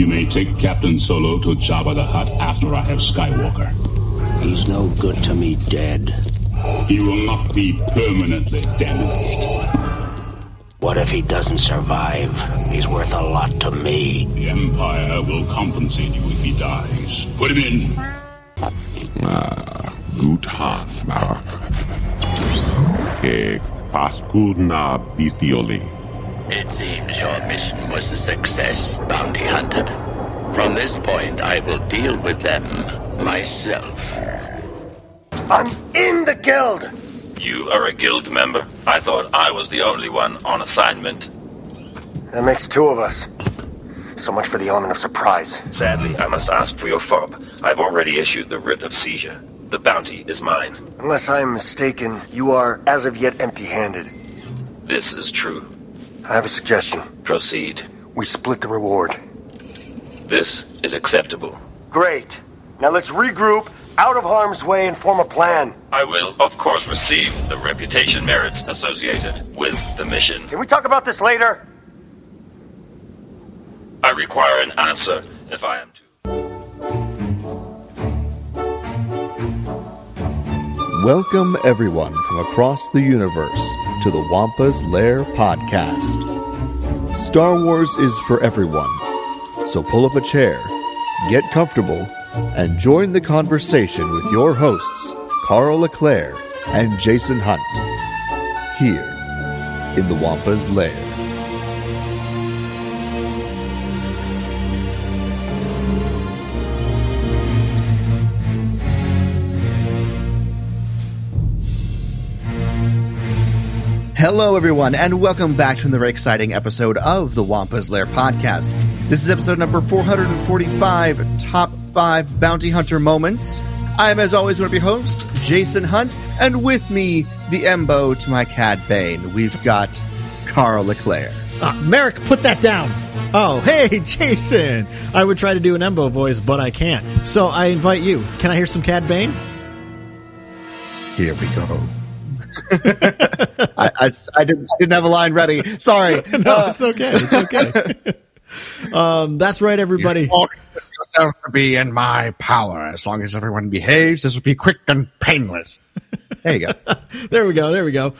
You may take Captain Solo to Jabba the Hutt after I have Skywalker. He's no good to me dead. He will not be permanently damaged. What if he doesn't survive? He's worth a lot to me. The Empire will compensate you if he dies. Put him in. Ah, Gutan, Mark. Que paskudna bestioli. It seems your mission was a success, Bounty Hunter. From this point, I will deal with them myself. I'm in the guild! You are a guild member? I thought I was the only one on assignment. That makes two of us. So much for the element of surprise. Sadly, I must ask for your fob. I've already issued the writ of seizure. The bounty is mine. Unless I am mistaken, you are, as of yet, empty handed. This is true. I have a suggestion. Proceed. We split the reward. This is acceptable. Great. Now let's regroup, out of harm's way, and form a plan. I will, of course, receive the reputation merits associated with the mission. Can we talk about this later? I require an answer if I am to. Welcome, everyone, from across the universe to the Wampa's Lair podcast. Star Wars is for everyone, so pull up a chair, get comfortable, and join the conversation with your hosts, Carl Leclaire and Jason Hunt, here in the Wampa's Lair. Hello, everyone, and welcome back to another exciting episode of the Wampa's Lair podcast. This is episode number 445 Top 5 Bounty Hunter Moments. I am, as always, one of your hosts, Jason Hunt, and with me, the Embo to my Cad Bane, we've got Carl Leclaire. Ah, Merrick, put that down. Oh, hey, Jason. I would try to do an Embo voice, but I can't. So I invite you. Can I hear some Cad Bane? Here we go. I, I, I didn't, I didn't have a line ready. Sorry. no, uh, it's okay. It's okay. um, that's right, everybody. yourself to be in my power. As long as everyone behaves, this will be quick and painless. There you go. there we go. There we go.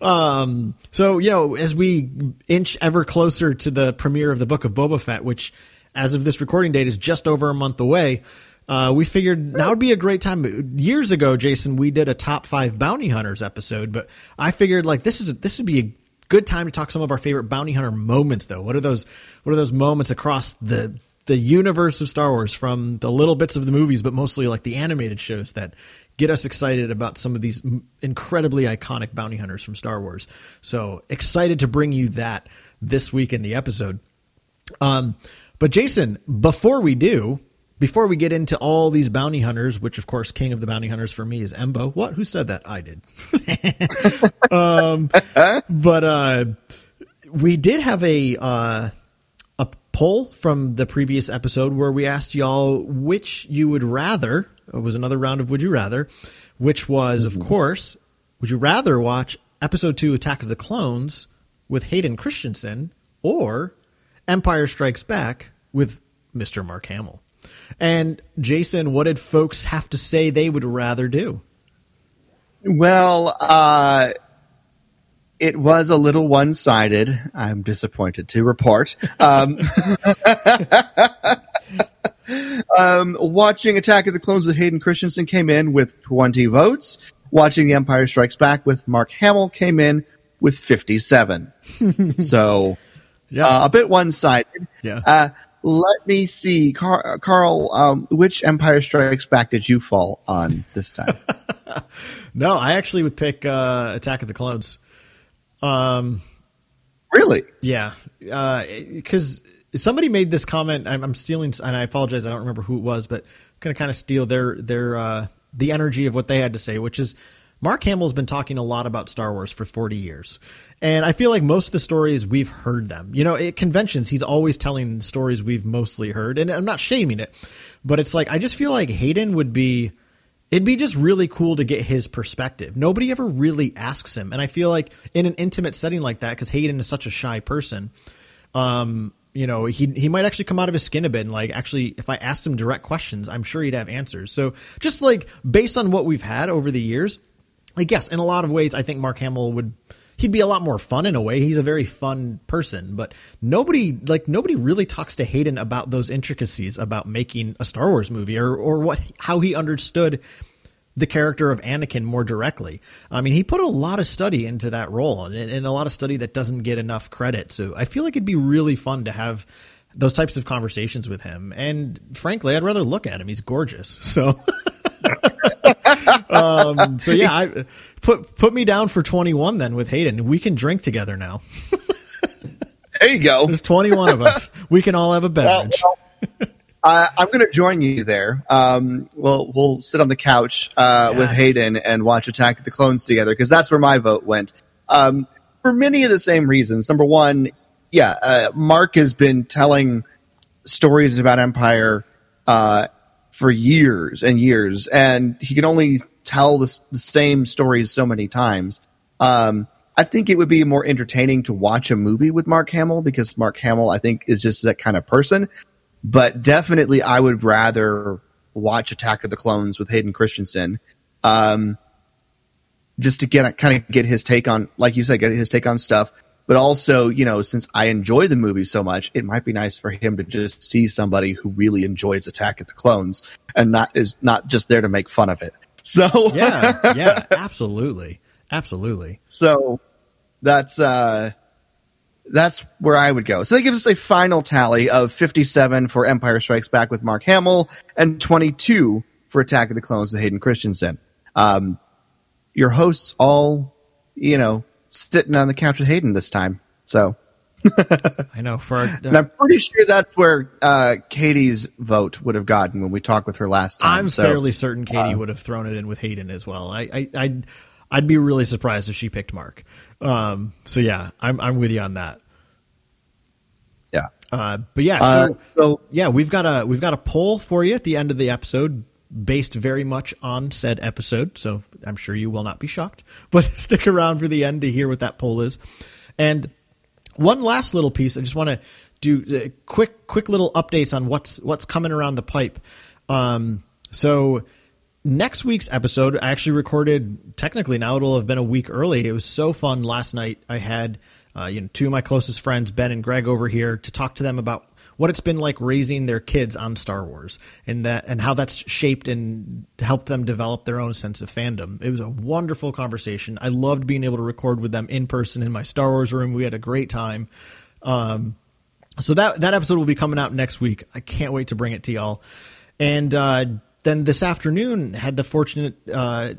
Um, so, you know, as we inch ever closer to the premiere of the Book of Boba Fett, which as of this recording date is just over a month away, uh, we figured now would be a great time. Years ago, Jason, we did a top five bounty hunters episode, but I figured like this is a, this would be a good time to talk some of our favorite bounty hunter moments. Though, what are those? What are those moments across the the universe of Star Wars, from the little bits of the movies, but mostly like the animated shows that get us excited about some of these incredibly iconic bounty hunters from Star Wars. So excited to bring you that this week in the episode. Um, but Jason, before we do, before we get into all these bounty hunters, which of course, king of the bounty hunters for me is Embo. What? Who said that? I did. um, but uh, we did have a uh, a poll from the previous episode where we asked y'all which you would rather. It was another round of Would You Rather, which was, of course, would you rather watch episode two, Attack of the Clones, with Hayden Christensen, or Empire Strikes Back with Mr. Mark Hamill? And Jason, what did folks have to say they would rather do? Well, uh, it was a little one sided. I'm disappointed to report. Um, um, watching Attack of the Clones with Hayden Christensen came in with 20 votes. Watching The Empire Strikes Back with Mark Hamill came in with 57. so, Yeah. uh, a bit one sided. Yeah. Uh, let me see, Car- Carl. Um, which Empire Strikes Back did you fall on this time? No, I actually would pick uh, Attack of the Clones. Um, really? Yeah, because somebody made this comment. I'm, I'm stealing, and I apologize. I don't remember who it was, but I'm gonna kind of steal their their uh, the energy of what they had to say, which is Mark Hamill's been talking a lot about Star Wars for 40 years. And I feel like most of the stories we've heard them. You know, at conventions, he's always telling stories we've mostly heard. And I'm not shaming it, but it's like, I just feel like Hayden would be, it'd be just really cool to get his perspective. Nobody ever really asks him. And I feel like in an intimate setting like that, because Hayden is such a shy person, um, you know, he he might actually come out of his skin a bit and like actually if I asked him direct questions, I'm sure he'd have answers. So just like based on what we've had over the years, like yes, in a lot of ways I think Mark Hamill would he'd be a lot more fun in a way. He's a very fun person, but nobody like nobody really talks to Hayden about those intricacies about making a Star Wars movie or or what how he understood the character of Anakin more directly. I mean, he put a lot of study into that role and, and, a lot of study that doesn't get enough credit. So I feel like it'd be really fun to have those types of conversations with him. And frankly, I'd rather look at him. He's gorgeous. So. um, so yeah, I, put put me down for 21 then with Hayden. We can drink together now. there you go. There's 21 of us. We can all have a beverage. Well, well, uh, I'm going to join you there. Um, we'll we'll sit on the couch uh, yes. with Hayden and watch Attack of the Clones together because that's where my vote went. Um, for many of the same reasons. Number one, yeah, uh, Mark has been telling stories about Empire uh, for years and years, and he can only tell the, the same stories so many times. Um, I think it would be more entertaining to watch a movie with Mark Hamill because Mark Hamill, I think, is just that kind of person. But definitely, I would rather watch Attack of the Clones with Hayden Christensen, um, just to get kind of get his take on, like you said, get his take on stuff. But also, you know, since I enjoy the movie so much, it might be nice for him to just see somebody who really enjoys Attack of the Clones and not is not just there to make fun of it. So yeah, yeah, absolutely, absolutely. So that's uh, that's where I would go. So that gives us a final tally of 57 for Empire Strikes Back with Mark Hamill and 22 for Attack of the Clones with Hayden Christensen. Um, your hosts all, you know, sitting on the couch with Hayden this time. So I know for our, uh, and I'm pretty sure that's where uh, Katie's vote would have gotten when we talked with her last time. I'm so, fairly certain Katie uh, would have thrown it in with Hayden as well. I, I I'd, I'd be really surprised if she picked Mark. Um, so yeah, I'm I'm with you on that. Yeah. Uh, but yeah, so, uh, so yeah, we've got a we've got a poll for you at the end of the episode based very much on said episode. So I'm sure you will not be shocked, but stick around for the end to hear what that poll is. And one last little piece, I just want to do uh, quick, quick little updates on what's what's coming around the pipe. Um, so next week's episode, I actually recorded. Technically, now it'll have been a week early. It was so fun last night. I had uh, you know two of my closest friends, Ben and Greg, over here to talk to them about what it's been like raising their kids on Star Wars and that and how that's shaped and helped them develop their own sense of fandom. It was a wonderful conversation. I loved being able to record with them in person in my Star Wars room. We had a great time. Um, so that that episode will be coming out next week. I can't wait to bring it to y'all. And uh, then this afternoon had the fortunate uh,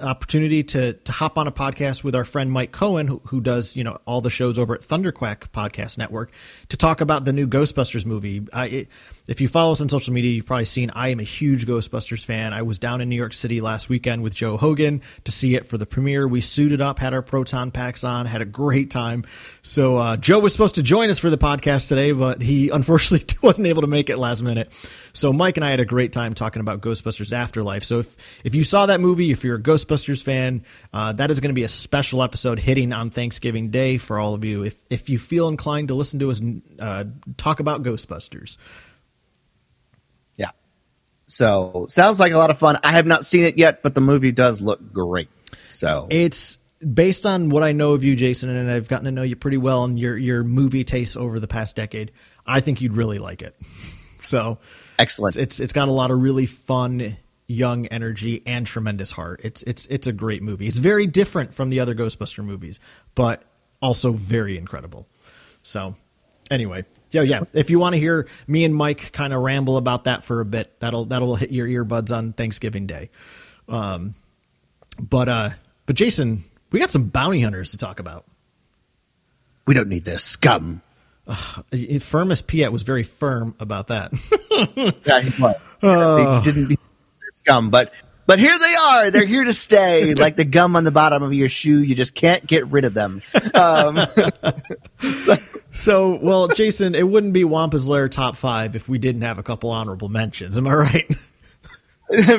opportunity to to hop on a podcast with our friend Mike Cohen, who, who, does you know all the shows over at Thunderquack Podcast Network, to talk about the new Ghostbusters movie. I, it, if you follow us on social media, you've probably seen I am a huge Ghostbusters fan. I was down in New York City last weekend with Joe Hogan to see it for the premiere. We suited up, had our proton packs on, had a great time. So uh, Joe was supposed to join us for the podcast today, but he unfortunately wasn't able to make it last minute. So Mike and I had a great time talking about Ghostbusters Afterlife. So if if you saw that movie, if you're a Ghostbusters fan, uh, that is going to be a special episode hitting on Thanksgiving Day for all of you. If if you feel inclined to listen to us uh, talk about Ghostbusters. Yeah. So sounds like a lot of fun. I have not seen it yet, but the movie does look great. So it's based on what I know of you, Jason, and I've gotten to know you pretty well and your your movie tastes over the past decade. I think you'd really like it. So Excellent. It's it's got a lot of really fun young energy and tremendous heart. It's it's it's a great movie. It's very different from the other Ghostbuster movies, but also very incredible. So, anyway, yeah, yeah. If you want to hear me and Mike kind of ramble about that for a bit, that'll that'll hit your earbuds on Thanksgiving Day. Um, but uh, but Jason, we got some bounty hunters to talk about. We don't need this scum. Uh, Firmus Piett was very firm about that. yeah, he was. Uh, he didn't be scum, but but here they are. They're here to stay, like the gum on the bottom of your shoe. You just can't get rid of them. Um, so. so, well, Jason, it wouldn't be Wampa's Lair top five if we didn't have a couple honorable mentions. Am I right?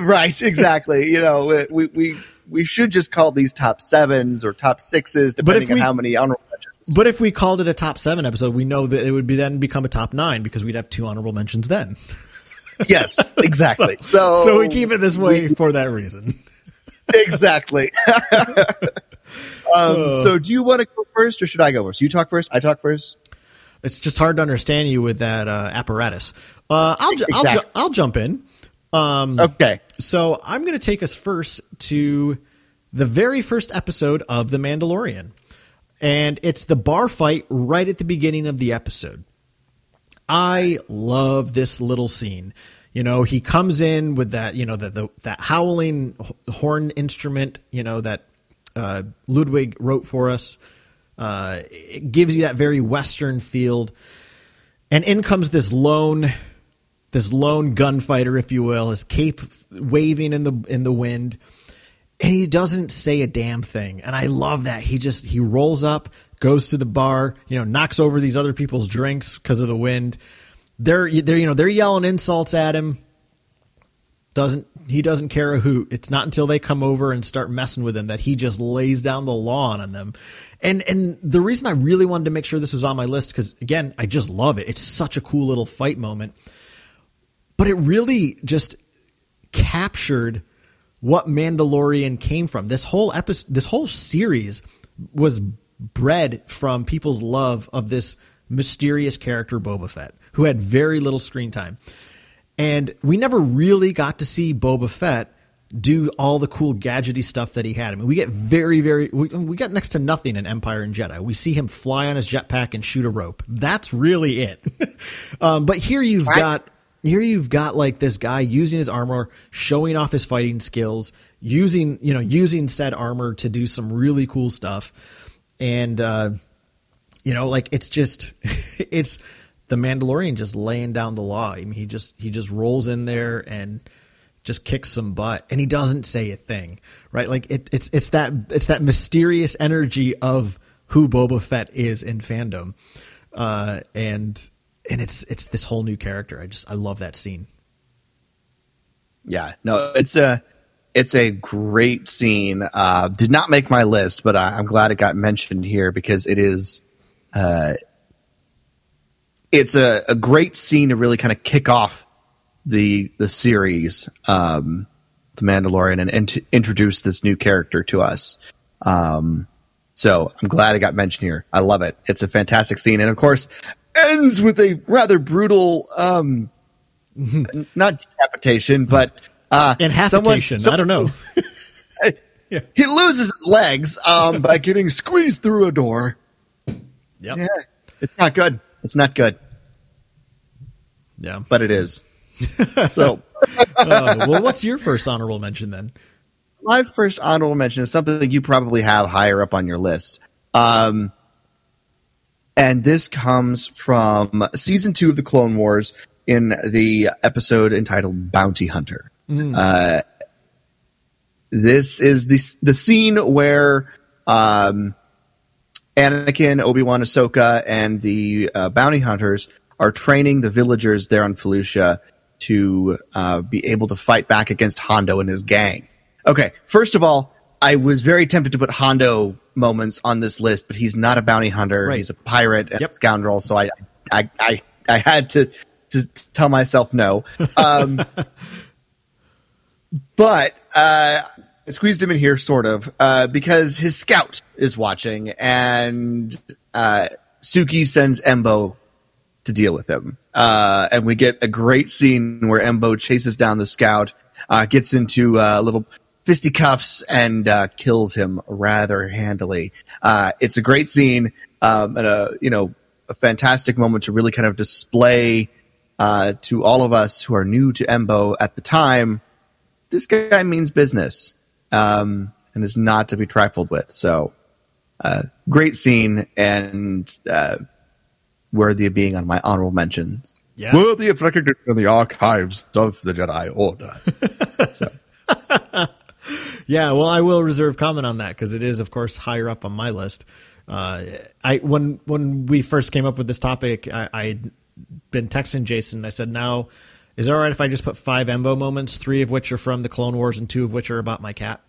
right, exactly. You know, we we we should just call these top sevens or top sixes, depending we, on how many honorable But if we called it a top seven episode, we know that it would be then become a top nine because we'd have two honorable mentions then. Yes, exactly. so, So we keep it this way for that reason. exactly. um, so, do you want to go first, or should I go first? You talk first. I talk first. It's just hard to understand you with that uh, apparatus. Uh, I'll, ju- I'll, ju- I'll jump in. Um, Okay. So I'm going to take us first to the very first episode of The Mandalorian. And it's the bar fight right at the beginning of the episode. I love this little scene. You know, he comes in with that, you know, the, the that howling horn instrument, you know, that uh, Ludwig wrote for us. Uh, it gives you that very Western feel. And in comes this lone, this lone gunfighter, if you will, his cape waving in the in the wind, and he doesn't say a damn thing. And I love that. He just he rolls up, goes to the bar, you know, knocks over these other people's drinks because of the wind. They're they're you know they're yelling insults at him. Doesn't he doesn't care a hoot. It's not until they come over and start messing with him that he just lays down the law on them. And and the reason I really wanted to make sure this was on my list because again I just love it. It's such a cool little fight moment. But it really just captured what Mandalorian came from. This whole episode, this whole series was bred from people's love of this mysterious character Boba Fett, who had very little screen time. And we never really got to see Boba Fett do all the cool gadgety stuff that he had. I mean, we get very, very, we, we got next to nothing in Empire and Jedi. We see him fly on his jetpack and shoot a rope. That's really it. um, but here you've got, here you've got like this guy using his armor, showing off his fighting skills, using, you know, using said armor to do some really cool stuff. And, uh, you know, like it's just, it's the Mandalorian just laying down the law. I mean, he just, he just rolls in there and, just kicks some butt and he doesn't say a thing right like it, it's it's that it's that mysterious energy of who Boba Fett is in fandom uh and and it's it's this whole new character I just I love that scene Yeah, no, it's a it's a great scene. Uh, did not make my list, but I, I'm glad it got mentioned here because it is. Uh, it's a, a great scene to really kind of kick off the the series, um, the Mandalorian, and, and introduce this new character to us. Um, so I'm glad it got mentioned here. I love it. It's a fantastic scene, and of course, ends with a rather brutal. Um, not decapitation, but uh, Inhabitation. I don't know. He loses his legs um, by getting squeezed through a door. Yep. Yeah, it's not good. It's not good, Yeah. but it is. so Uh, well, what's your first honorable mention then? my first honorable mention is something you probably have higher up on your list. Um, and this comes from season two of the Clone Wars in the episode entitled Bounty Hunter. Uh, this is the the scene where um, Anakin, Obi Wan, Ahsoka, and the uh, bounty hunters are training the villagers there on Felucia to uh, be able to fight back against Hondo and his gang. Okay, first of all, I was very tempted to put Hondo moments on this list, but he's not a bounty hunter. Right. He's a pirate and Yep. scoundrel, so I, I, I, I had to to tell myself no. Um, but uh, I squeezed him in here, sort of, uh, because his scout is watching, and uh, Sugi sends Embo to deal with him. Uh, and we get a great scene where Embo chases down the scout, uh, gets into uh, little fisticuffs, and uh, kills him rather handily. Uh, it's a great scene um, and a you know a fantastic moment to really kind of display uh, to all of us who are new to Embo at the time. This guy means business um, and is not to be trifled with. So, uh, great scene and uh, worthy of being on my honorable mentions. Yeah. Worthy of recognition in the archives of the Jedi Order. Yeah, well, I will reserve comment on that because it is, of course, higher up on my list. Uh, I when when we first came up with this topic, I, I'd been texting Jason. I said, "Now, is it all right if I just put five Embo moments, three of which are from the Clone Wars, and two of which are about my cat?"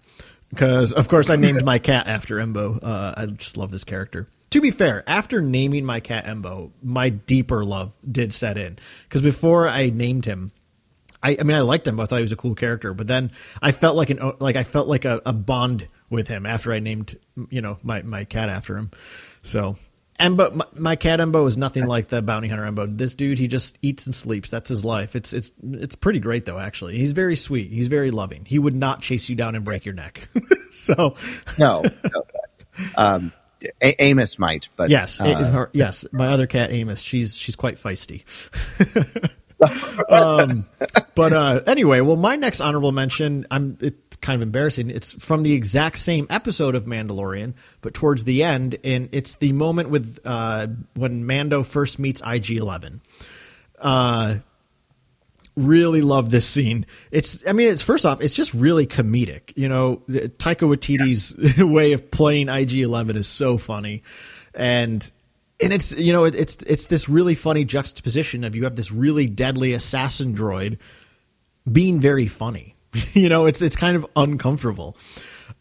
Because, of course, I named my cat after Embo. Uh, I just love this character. to be fair, after naming my cat Embo, my deeper love did set in because before I named him, I, I, mean, I liked him. I thought he was a cool character, but then I felt like an like I felt like a, a bond with him after I named you know my my cat after him. So Embo, my, my, cat Embo is nothing like the bounty hunter Embo. This dude, he just eats and sleeps. That's his life. It's it's it's pretty great though. Actually, he's very sweet. He's very loving. He would not chase you down and break your neck. so no, no. Um, a- Amos might, but yes, uh, her, yes. My other cat Amos, she's she's quite feisty. um, but uh, anyway, well, my next honorable mention, I'm it's kind of embarrassing. It's from the exact same episode of Mandalorian, but towards the end, and it's the moment with uh, when Mando first meets IG Eleven. Uh, really love this scene. It's, I mean, it's first off, it's just really comedic. You know, Taika Waititi's yes. way of playing IG Eleven is so funny, and and it's you know it, it's it's this really funny juxtaposition of you have this really deadly assassin droid being very funny. you know, it's it's kind of uncomfortable.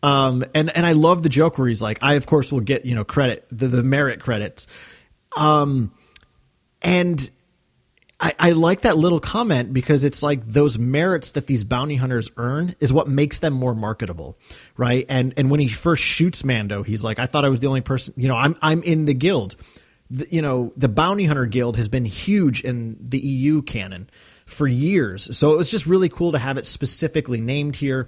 Um, and and I love the joke where he's like, I of course will get you know credit the, the merit credits. Um, and I, I like that little comment because it's like those merits that these bounty hunters earn is what makes them more marketable, right? And and when he first shoots Mando, he's like, I thought I was the only person, you know, I'm I'm in the guild the, you know, the Bounty Hunter Guild has been huge in the EU canon for years. So it was just really cool to have it specifically named here.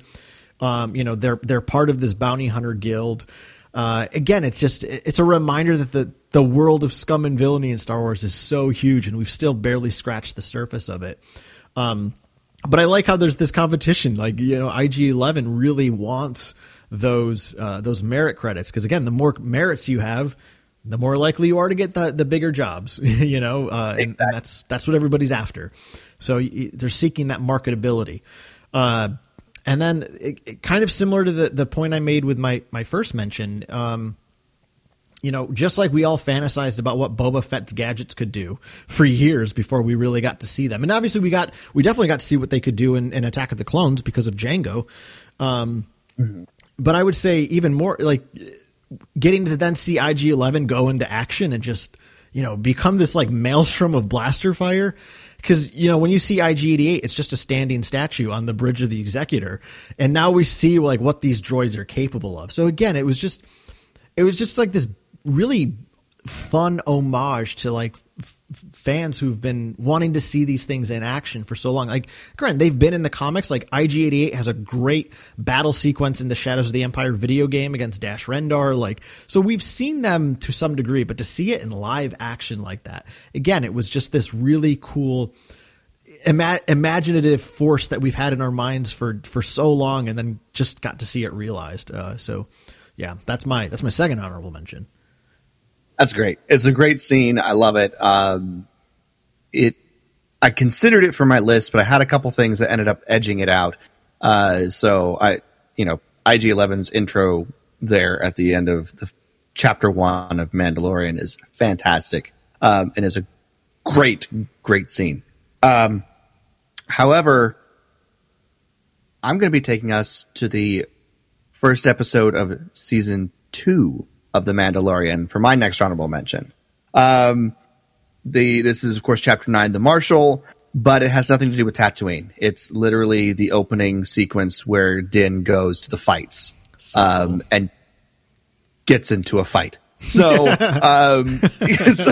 Um, you know, they're they're part of this Bounty Hunter Guild. Uh, again, it's just it's a reminder that the the world of scum and villainy in Star Wars is so huge, and we've still barely scratched the surface of it. Um, but I like how there's this competition. Like you know, IG Eleven really wants those uh, those merit credits because again, the more merits you have, the more likely you are to get the the bigger jobs, you know, uh, and, and, that's that's what everybody's after. So they're seeking that marketability. Uh, and then, it, it kind of similar to the the point I made with my my first mention. Um, you know, just like we all fantasized about what Boba Fett's gadgets could do for years before we really got to see them, and obviously we got we definitely got to see what they could do in, in Attack of the Clones because of Jango. Um, mm-hmm. But I would say even more like getting to then see IG Eleven go into action and just you know become this like maelstrom of blaster fire. Because you know when you see IG eighty eight, it's just a standing statue on the bridge of the Executor, and now we see like what these droids are capable of. So again, it was just it was just like this really fun homage to like f- fans who've been wanting to see these things in action for so long. Like, granted, they've been in the comics. Like, IG88 has a great battle sequence in the Shadows of the Empire video game against Dash Rendar. Like, so we've seen them to some degree, but to see it in live action like that, again, it was just this really cool. Ima- imaginative force that we've had in our minds for for so long, and then just got to see it realized. Uh, so, yeah, that's my that's my second honorable mention. That's great. It's a great scene. I love it. Um, it. I considered it for my list, but I had a couple things that ended up edging it out. Uh, so I, you know, IG 11's intro there at the end of the chapter one of Mandalorian is fantastic, um, and is a great, great scene. Um, however, I'm going to be taking us to the first episode of season two of The Mandalorian for my next honorable mention. Um, the this is of course chapter nine, the Marshal, but it has nothing to do with Tatooine. It's literally the opening sequence where Din goes to the fights so um, and gets into a fight. So, um, so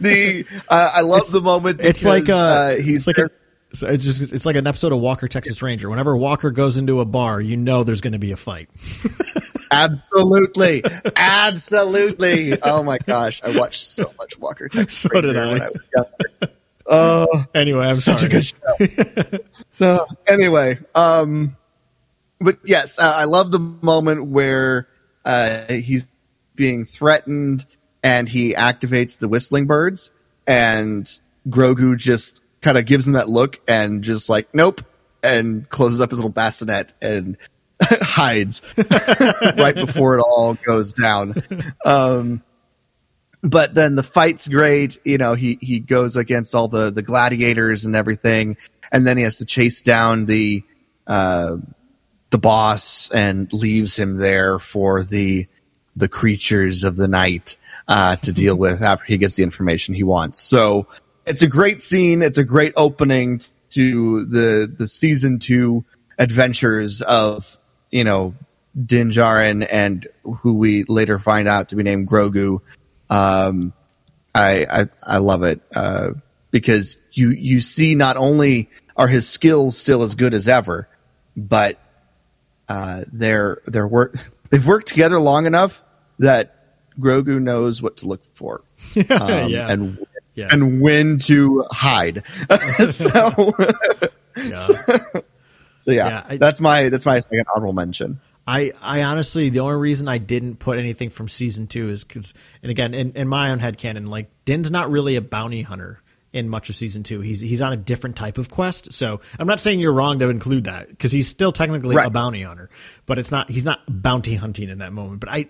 the uh, I love it's, the moment. Because, it's like uh, uh, he's like. A- so it's just it's like an episode of Walker Texas Ranger. Whenever Walker goes into a bar, you know there's going to be a fight. Absolutely. Absolutely. Oh my gosh. I watched so much Walker Texas so did I. I. Oh, anyway, I'm such sorry. a good show. so anyway, um, but yes, uh, I love the moment where uh, he's being threatened and he activates the whistling birds, and Grogu just kind of gives him that look and just like nope, and closes up his little bassinet and hides right before it all goes down. Um, but then the fight's great. You know, he he goes against all the the gladiators and everything, and then he has to chase down the uh, the boss and leaves him there for the the creatures of the night. uh, to deal with after he gets the information he wants. So it's a great scene. It's a great opening to the the season two adventures of you know Din Djarin and who we later find out to be named Grogu. Um, I, I I love it uh, because you you see not only are his skills still as good as ever, but uh, they're they're work they've worked together long enough that Grogu knows what to look for, um, Yeah. and Yeah. and when to hide. so, Yeah. so yeah, Yeah, I- that's my that's my second honorable mention. I, I honestly, the only reason I didn't put anything from season two is because, and again, in, in my own head canon, like Din's not really a bounty hunter in much of season two. He's he's on a different type of quest. So I'm not saying you're wrong to include that because he's still technically a bounty hunter, but it's not he's not bounty hunting in that moment. But I,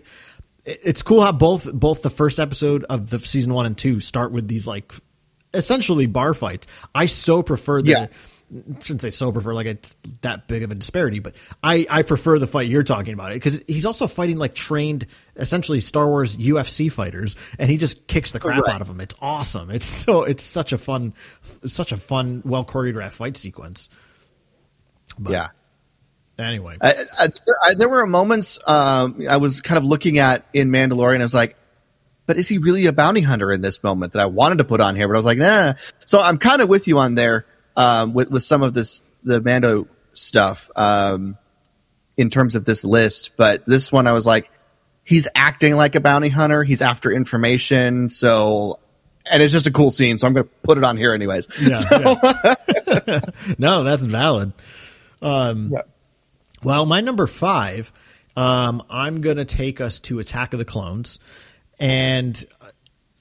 it's cool how both both the first episode of the season one and two start with these like essentially bar fights. I so prefer the. Yeah. Shouldn't say sober for like it's that big of a disparity, but I, I prefer the fight you're talking about it because he's also fighting like trained, essentially Star Wars UFC fighters, and he just kicks the crap Right. out of them. It's awesome. It's so it's such a fun, such a fun, well choreographed fight sequence. But yeah. Anyway, I, I, I, there were moments um, I was kind of looking at in Mandalorian. I was like, but is he really a bounty hunter in this moment that I wanted to put on here? But I was like, nah. So I'm kind of with you on there um, with with some of this the Mando stuff um, in terms of this list. But this one, I was like, he's acting like a bounty hunter. He's after information. So. And it's just a cool scene, so I'm going to put it on here anyways. Yeah, yeah. no, that's valid. Um, Yeah. Well, my number five, um, I'm going to take us to Attack of the Clones, and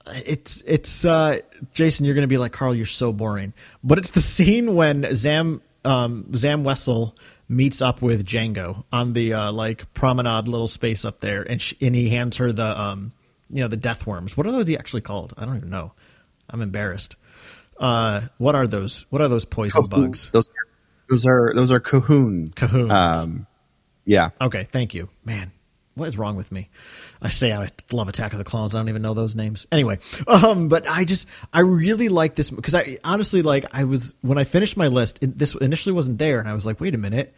it's it's uh, Jason. You're going to be like Carl. You're so boring, but it's the scene when Zam um, Zam Wesell meets up with Jango on the uh, like promenade little space up there, and sh- and he hands her the um, you know the death worms. What are those he actually called? I don't even know. I'm embarrassed. Uh, what are those? What are those poison bugs? Those, those are those are Kouhun. Kouhuns. Um, yeah. Okay, thank you. Man, what is wrong with me? I say I love Attack of the Clones. I don't even know those names. Anyway, um, but I just I really like this because I honestly like I was when I finished my list. It, this initially wasn't there, and I was like, wait a minute.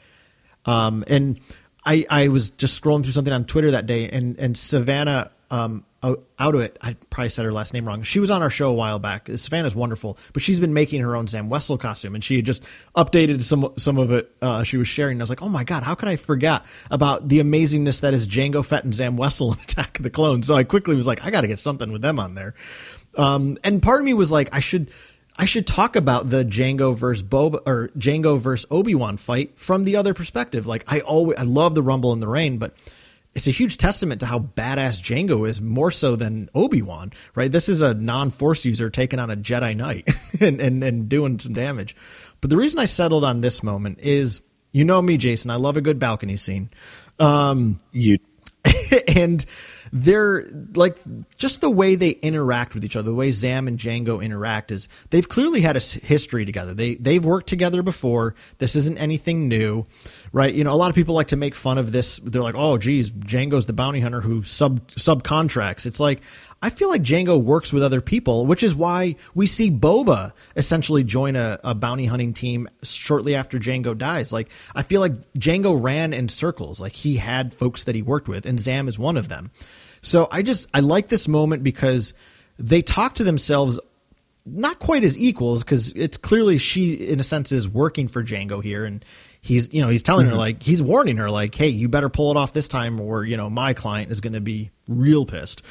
Um, and I I was just scrolling through something on Twitter that day, and and Savannah um of it. I probably said her last name wrong. She was on our show a while back. Savannah's wonderful, but she's been making her own Zam Wesell costume, and she had just updated some some of it. Uh, she was sharing. And I was like, oh my god, how could I forget about the amazingness that is Jango Fett and Zam Wesell in Attack of the Clones? So I quickly was like, I got to get something with them on there. Um, and part of me was like, I should. I should talk about the Jango versus Boba or Jango versus Obi Wan fight from the other perspective. Like I always, I love the Rumble in the Rain, but it's a huge testament to how badass Jango is, more so than Obi Wan. Right? This is a non Force user taking on a Jedi Knight and, and and doing some damage. But the reason I settled on this moment is, you know me, Jason. I love a good balcony scene. Um, You and they're like just the way they interact with each other, the way Zam and Jango interact is they've clearly had a history together. They they've worked together before. This isn't anything new, right? You know, a lot of people like to make fun of this. They're like, "Oh, geez, Jango's the bounty hunter who sub subcontracts." It's like I feel like Jango works with other people, which is why we see Boba essentially join a, a bounty hunting team shortly after Jango dies. Like I feel like Jango ran in circles. Like he had folks that he worked with, and Zam is one of them. So I just I like this moment because they talk to themselves not quite as equals because it's clearly she in a sense is working for Jango here and he's you know he's telling her like he's warning her like hey you better pull it off this time or you know my client is going to be real pissed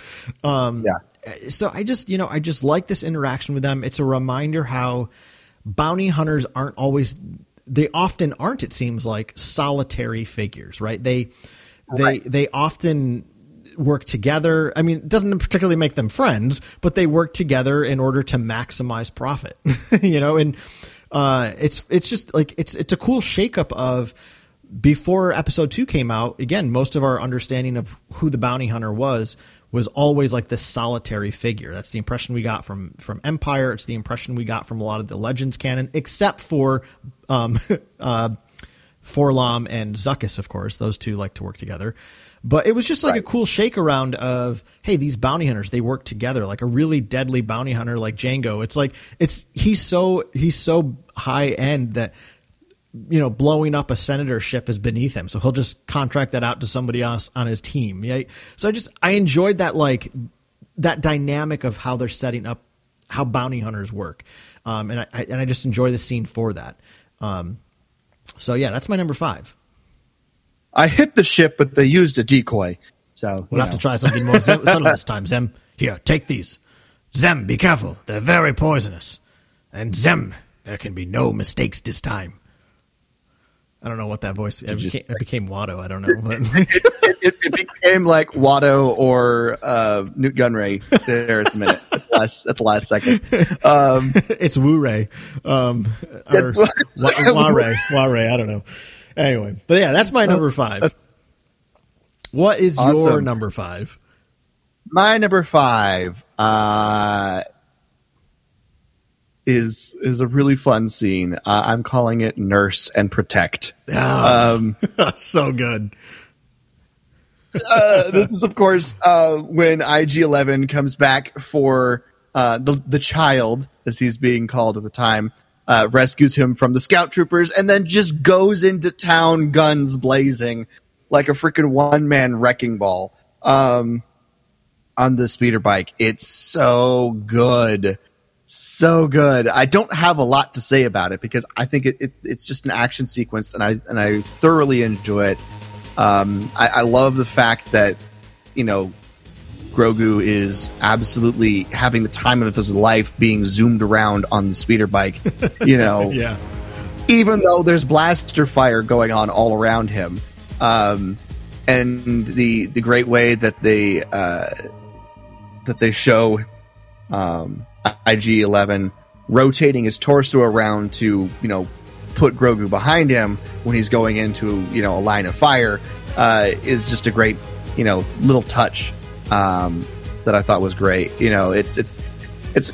um Yeah. so I just you know I just like this interaction with them it's a reminder how bounty hunters aren't always they often aren't it seems like solitary figures right they they Right. they often work together. I mean, it doesn't particularly make them friends, but they work together in order to maximize profit. you know, and uh, it's it's just like it's it's a cool shakeup of before episode two came out. Again, most of our understanding of who the bounty hunter was was always like this solitary figure. That's the impression we got from from Empire. It's the impression we got from a lot of the Legends canon, except for um, uh, 4-LOM and Zuckuss, of course. Those two like to work together. But it was just like right. a cool shake around of, hey, these bounty hunters, they work together like a really deadly bounty hunter like Jango. It's like it's he's so he's so high end that you know, blowing up a senatorship is beneath him. So he'll just contract that out to somebody else on his team. Yeah. So I just I enjoyed that like that dynamic of how they're setting up how bounty hunters work. Um, and I, I, and I just enjoy the scene for that. Um, so yeah, that's my number five. I hit the ship, but they used a decoy. So we'll have to try something more subtle this time. Zem, here, take these. Zem, be careful; they're very poisonous. And Zem, there can be no mistakes this time. I don't know what that voice. It became, it became Watto. I don't know. it, it, it, became like Watto or uh, Nute Gunray there at the minute at the last, at the last second. Um, it's Wu Ray, um, or Wa Ray, Wa Ray. I don't know. Anyway, but yeah, that's my number five. What is awesome. your number five? My number five. Uh, is is a really fun scene. Uh, I'm calling it Nurse and Protect. Oh, um, so good. uh, this is, of course, uh, when IG-11 comes back for uh, the the child, as he's being called at the time, uh, rescues him from the scout troopers, and then just goes into town, guns blazing, like a freaking one man wrecking ball. Um, on the speeder bike, it's so good so good. I don't have a lot to say about it because I think it, it, it's just an action sequence, and I and I thoroughly enjoy it. Um, I, I, love the fact that you know Grogu is absolutely having the time of his life being zoomed around on the speeder bike. You know, yeah. Even though there's blaster fire going on all around him, um, and the the great way that they uh, that they show um, IG Eleven rotating his torso around to you know put Grogu behind him when he's going into you know a line of fire uh, is just a great you know little touch um, that I thought was great. You know, it's it's it's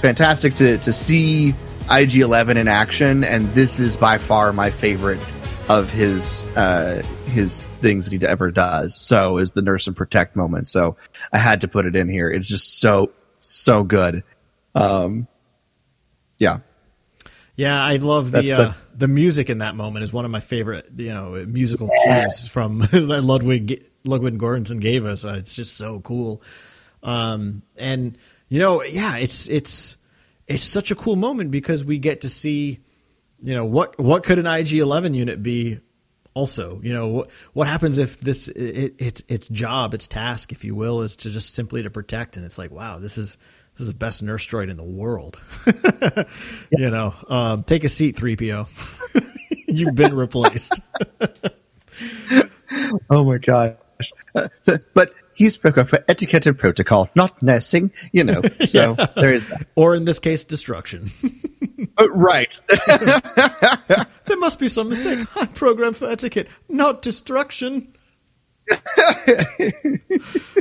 fantastic to to see IG Eleven in action, and this is by far my favorite of his uh, his things that he ever does. So is the nurse and protect moment. So I had to put it in here. It's just so so good. Um, yeah. Yeah, I love the uh, the music in that moment is one of my favorite, you know, musical cues from Ludwig Ludwig Göransson gave us. Uh, it's just so cool, um, and you know, yeah, it's it's it's such a cool moment because we get to see, you know, what what could an IG Eleven unit be. Also, you know what what happens if this it, its its job, its task, if you will, is to just simply to protect, and it's like, wow, this is this is the best nurse droid in the world. you know, um, take a seat, 3PO. You've been replaced. oh my gosh. But he spoke of for etiquette and protocol, not nursing, you know. So yeah. there is that. Or in this case, destruction. uh, right. there must be some mistake. I programmed for etiquette, not destruction. oh,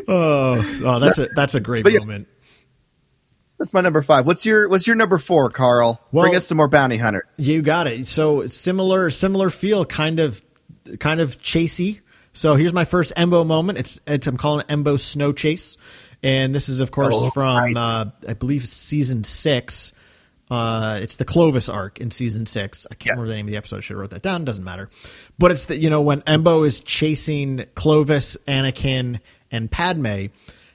oh, that's so, a that's a great moment. Yeah that's my number five. What's your What's your number four, Carl? Well, Bring us some more bounty hunter. You got it. So similar similar feel, kind of kind of chasey. So here's my first Embo moment. It's, it's I'm calling it Embo Snow Chase, and this is of course oh, from uh, I believe season six. Uh, it's the Clovis arc in season six. I can't yeah. remember the name of the episode. I should have wrote that down. Doesn't matter. But it's the you know when Embo is chasing Clovis, Anakin, and Padme,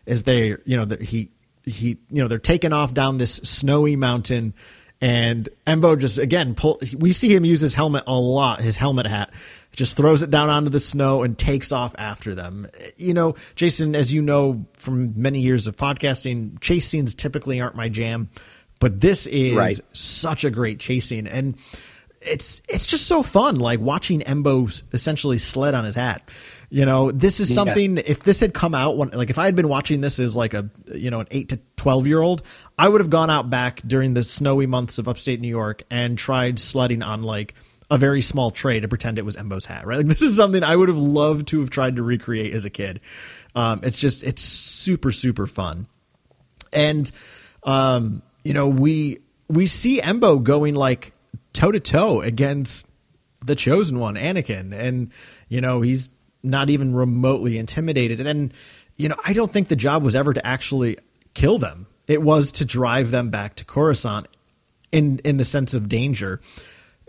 as they you know the, he he you know they're taking off down this snowy mountain and Embo just again pull we see him use his helmet a lot his helmet hat. Just throws it down onto the snow and takes off after them. You know Jason as you know from many years of podcasting chase scenes typically aren't my jam but this is right. such a great chase scene. And it's it's just so fun like watching Embo essentially sled on his hat you know, this is something. Yeah. If this had come out when, like, if I had been watching this as like a, you know, an eight to twelve year old, I would have gone out back during the snowy months of upstate New York and tried sledding on like a very small tray to pretend it was Embo's hat. Right? Like, this is something I would have loved to have tried to recreate as a kid. Um, it's just, it's super, super fun, and um, you know, we we see Embo going like toe to toe against the chosen one, Anakin, and you know he's not even remotely intimidated. And then, you know, I don't think the job was ever to actually kill them. It was to drive them back to Coruscant in in the sense of danger.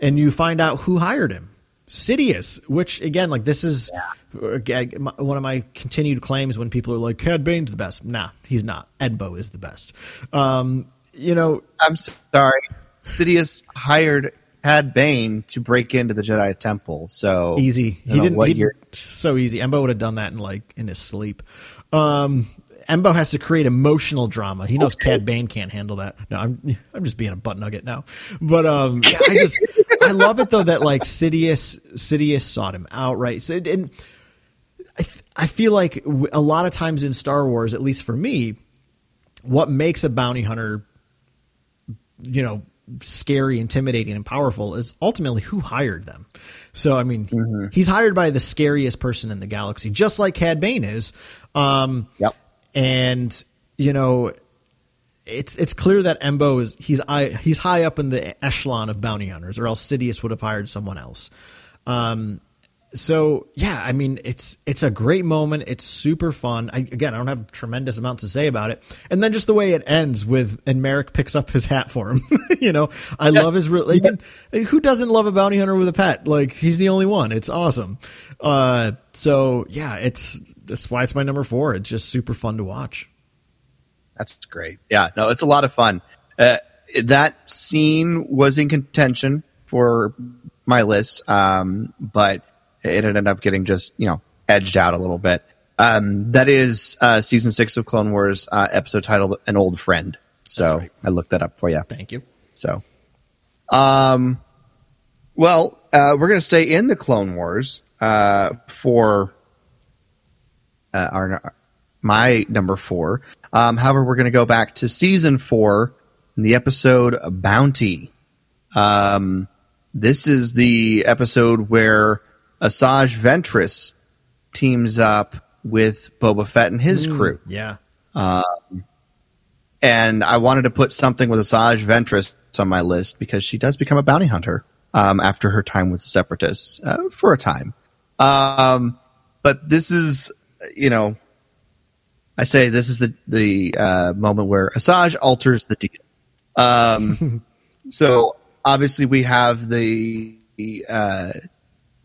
And you find out who hired him. Sidious, which again, like this is yeah. one of my continued claims when people are like, Cad Bane's the best. Nah, he's not. Embo is the best. Um, you know, I'm sorry. Sidious hired Cad Bane to break into the Jedi Temple. So easy. He didn't. What he, so easy. Embo would have done that in like in his sleep. Um, Embo has to create emotional drama. He knows okay. Cad Bane can't handle that. No, I'm I'm just being a butt nugget now. But um, yeah, I just I love it though that like Sidious Sidious sought him out right. So, and I, I feel like a lot of times in Star Wars, at least for me, what makes a bounty hunter, you know, scary, intimidating, and powerful is ultimately who hired them. So, I mean, mm-hmm. he's hired by the scariest person in the galaxy, just like Cad Bane is. Um, yep. And you know, it's it's clear that Embo is he's he's high up in the echelon of bounty hunters, or else Sidious would have hired someone else. Um, so yeah, I mean it's it's a great moment. It's super fun. I, again, I don't have tremendous amounts to say about it. And then just the way it ends with and Marrok picks up his hat for him. you know, I yes. love his like, who doesn't love a bounty hunter with a pet? Like he's the only one. It's awesome. Uh, so yeah, it's that's why it's my number four. It's just super fun to watch. That's great. Yeah, no, it's a lot of fun. Uh, that scene was in contention for my list, um, but it ended up getting just you know edged out a little bit. Um, that is uh, season six of Clone Wars, uh, episode titled "An Old Friend." So right. I looked that up for you. Thank you. So, um, well, uh, we're going to stay in the Clone Wars uh, for uh, our my number four. Um, however, we're going to go back to season four in the episode Bounty. Um, this is the episode where Asajj Ventress teams up with Boba Fett and his mm, crew. Yeah. Um, and I wanted to put something with Asajj Ventress on my list because she does become a bounty hunter um, after her time with the Separatists uh, for a time. Um, but this is, you know, I say this is the the uh, moment where Asajj alters the deal. Um, so obviously we have the uh,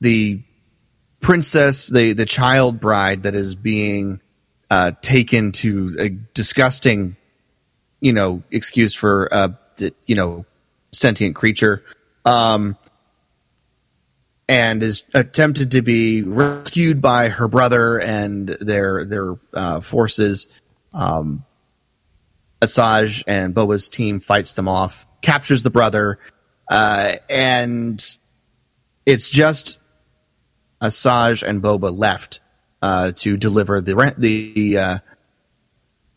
the princess, the the child bride that is being uh, taken to a disgusting, you know, excuse for a uh, you know sentient creature, um, and is attempted to be rescued by her brother and their their uh, forces. Um, Asajj and Boba's team fights them off, captures the brother, uh, and it's just Asajj and Boba left uh, to deliver the the uh,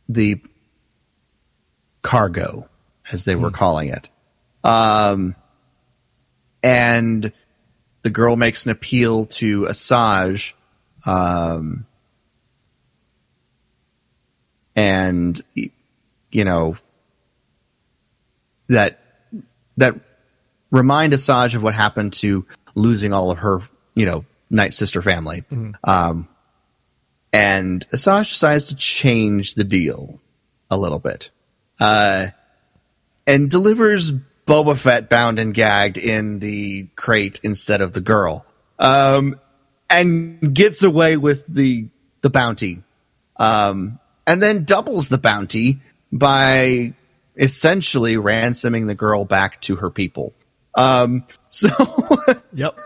the cargo, as they were hmm. calling it. Um, and the girl makes an appeal to Asajj, um, and you know that that remind Asajj of what happened to losing all of her, you know, Night Sister family. Mm-hmm. Um, and Asajj decides to change the deal a little bit, uh, and delivers Boba Fett bound and gagged in the crate instead of the girl, um, and gets away with the the bounty, um, and then doubles the bounty by essentially ransoming the girl back to her people. Um, so, yep.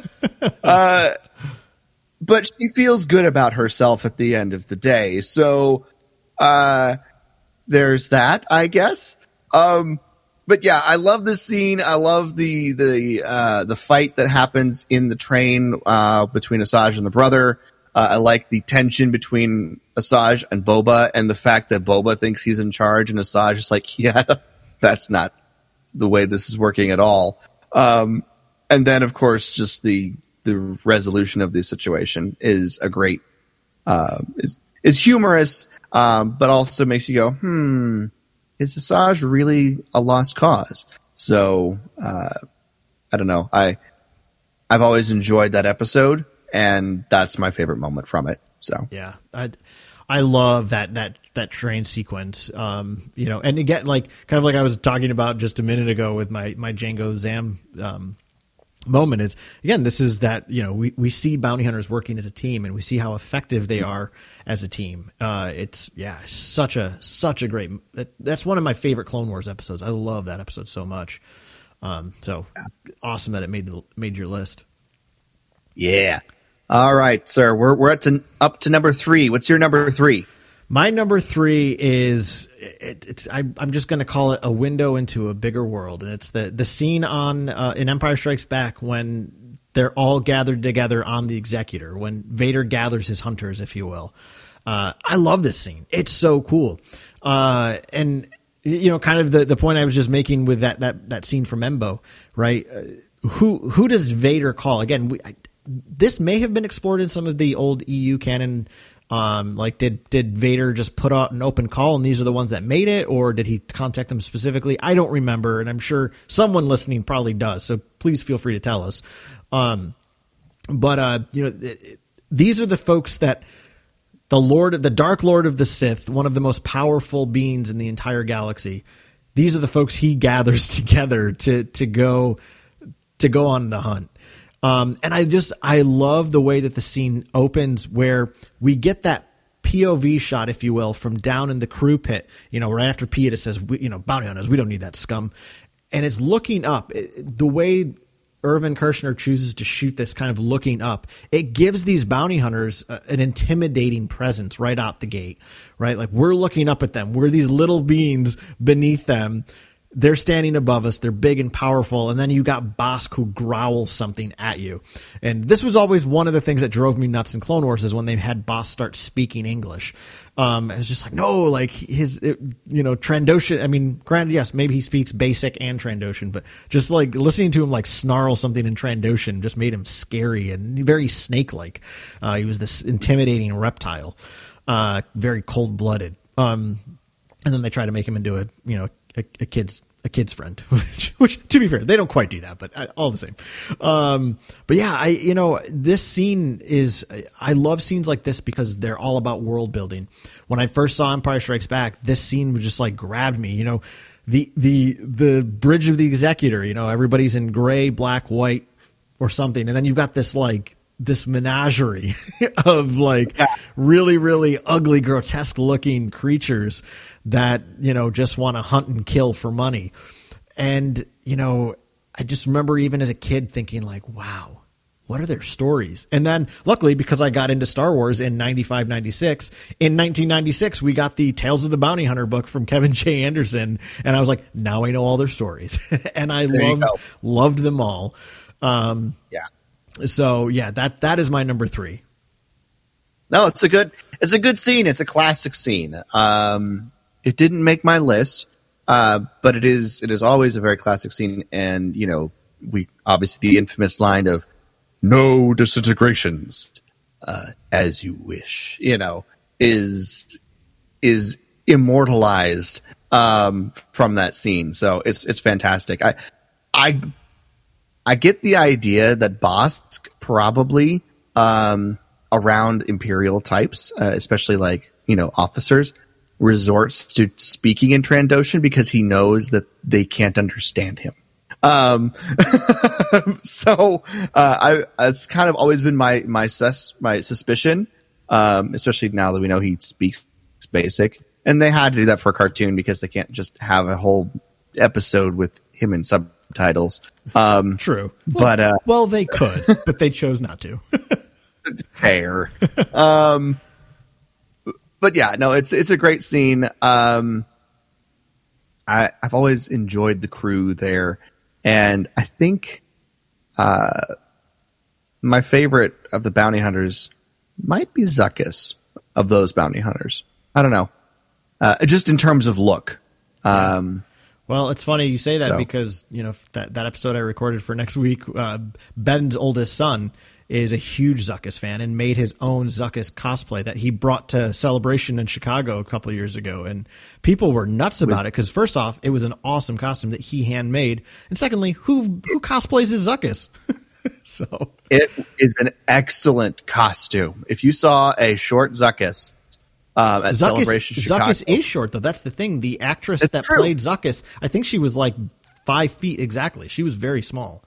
uh, but she feels good about herself at the end of the day. So, uh, there's that, I guess. Um, but yeah, I love this scene. I love the the uh, the fight that happens in the train uh, between Asajj and the brother. Uh, I like the tension between Asajj and Boba, and the fact that Boba thinks he's in charge, and Asajj is like, "Yeah, that's not the way this is working at all." Um, and then, of course, just the the resolution of the situation is a great uh, is is humorous, um, but also makes you go, "Hmm." is Asajj really a lost cause? So uh, I don't know. I I've always enjoyed that episode, and that's my favorite moment from it. So Yeah, I, I love that that that train sequence. Um, you know, and again, like kind of like I was talking about just a minute ago with my my Jango Zam um, moment is again this is that you know we, we see bounty hunters working as a team and we see how effective they are as a team uh, it's yeah such a such a great that, that's one of my favorite clone wars episodes i love that episode so much um, so awesome that it made the made your list yeah. All right, sir. We're we're at to, up to number three. What's your number three? My number three is it, it's I, I'm just going to call it a window into a bigger world, and it's the the scene on uh, in Empire Strikes Back when they're all gathered together on the Executor when Vader gathers his hunters, if you will. Uh, I love this scene; it's so cool, uh, and you know, kind of the the point I was just making with that that that scene from Embo, right? Uh, who who does Vader call again? We, I, this may have been explored in some of the old EU canon. Um, like did did Vader just put out an open call and these are the ones that made it, or did he contact them specifically? I don't remember, and I'm sure someone listening probably does. So please feel free to tell us. Um, but uh, you know, it, it, these are the folks that the Lord, the Dark Lord of the Sith, one of the most powerful beings in the entire galaxy. These are the folks he gathers together to to go to go on the hunt. Um, and I just I love the way that the scene opens, where we get that POV shot, if you will, from down in the crew pit. You know, right after Piett says, we, "You know, bounty hunters, we don't need that scum," and it's looking up. It, the way Irvin Kershner chooses to shoot this kind of looking up, it gives these bounty hunters uh, an intimidating presence right out the gate, right? Like we're looking up at them. We're these little beings beneath them. They're standing above us. They're big and powerful. And then you got Bossk who growls something at you. And this was always one of the things that drove me nuts in Clone Wars is when they had Bossk start speaking English. Um, it was just like, no, like his, it, you know, Trandoshan. I mean, granted, yes, maybe he speaks basic and Trandoshan, but just like listening to him like snarl something in Trandoshan just made him scary and very snake like. Uh, he was this intimidating reptile, uh, very cold blooded. Um, and then they try to make him into a, you know, a, a kid's a kid's friend, which, which, to be fair, they don't quite do that, but all the same. Um, but yeah, I, you know, this scene is, I love scenes like this because they're all about world building. When I first saw Empire Strikes Back, this scene just like grabbed me, you know, the, the, the bridge of the executor, you know, everybody's in gray, black, white or something. And then you've got this like, this menagerie of like really, really ugly, grotesque looking creatures that, you know, just want to hunt and kill for money. And, you know, I just remember even as a kid thinking like, wow, what are their stories? And then luckily, because I got into Star Wars in 95, 96, in 1996, we got the Tales of the Bounty Hunter book from Kevin J. Anderson. And I was like, now I know all their stories. and I There loved, loved them all. Um, Yeah. so yeah, that, that is my number three. No, it's a good it's a good scene. It's a classic scene. Um, it didn't make my list, uh, but it is it is always a very classic scene. And you know, we obviously the infamous line of "No disintegrations, uh, as you wish." You know, is is immortalized um, from that scene. So it's it's fantastic. I I I get the idea that Bossk probably um, around imperial types, uh, especially like you know officers, resorts to speaking in Trandoshan because he knows that they can't understand him. Um, so uh, I it's kind of always been my my sus my suspicion, um, especially now that we know he speaks basic, and they had to do that for a cartoon because they can't just have a whole episode with him in subtitles. Um, True. but uh, Well, they could, but they chose not to. fair. um, but yeah, no, it's it's a great scene. Um, I I've always enjoyed the crew there, and I think uh, my favorite of the bounty hunters might be Zuckuss of those bounty hunters. I don't know, uh, just in terms of look. Um, Well, it's funny you say that So- because you know that that episode I recorded for next week. Uh, Ben's oldest son is a huge Zuckuss fan and made his own Zuckuss cosplay that he brought to Celebration in Chicago a couple years ago, and people were nuts about it because first off, it was an awesome costume that he handmade, and secondly, who who cosplays as Zuckuss? so it is an excellent costume. If you saw a short Zuckuss um, at Zuckuss, Celebration Chicago, Zuckuss is short though. That's the thing. The actress that true. played Zuckuss, I think she was like five feet exactly. She was very small.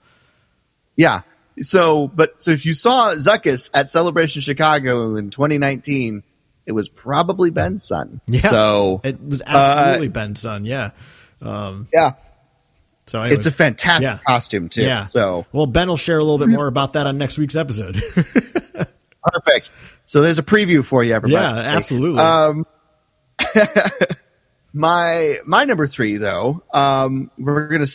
yeah. So, but so if you saw Zuckuss at Celebration Chicago in 2019, it was probably Ben's son. Yeah. So it was uh, absolutely Ben's son. Yeah. Um, yeah, so anyway, it's a fantastic Yeah. costume too. yeah. So well, Ben will share a little bit more about that on next week's episode. perfect. So there's a preview for you, everybody. yeah, absolutely. Um, my my number three though, um, we're gonna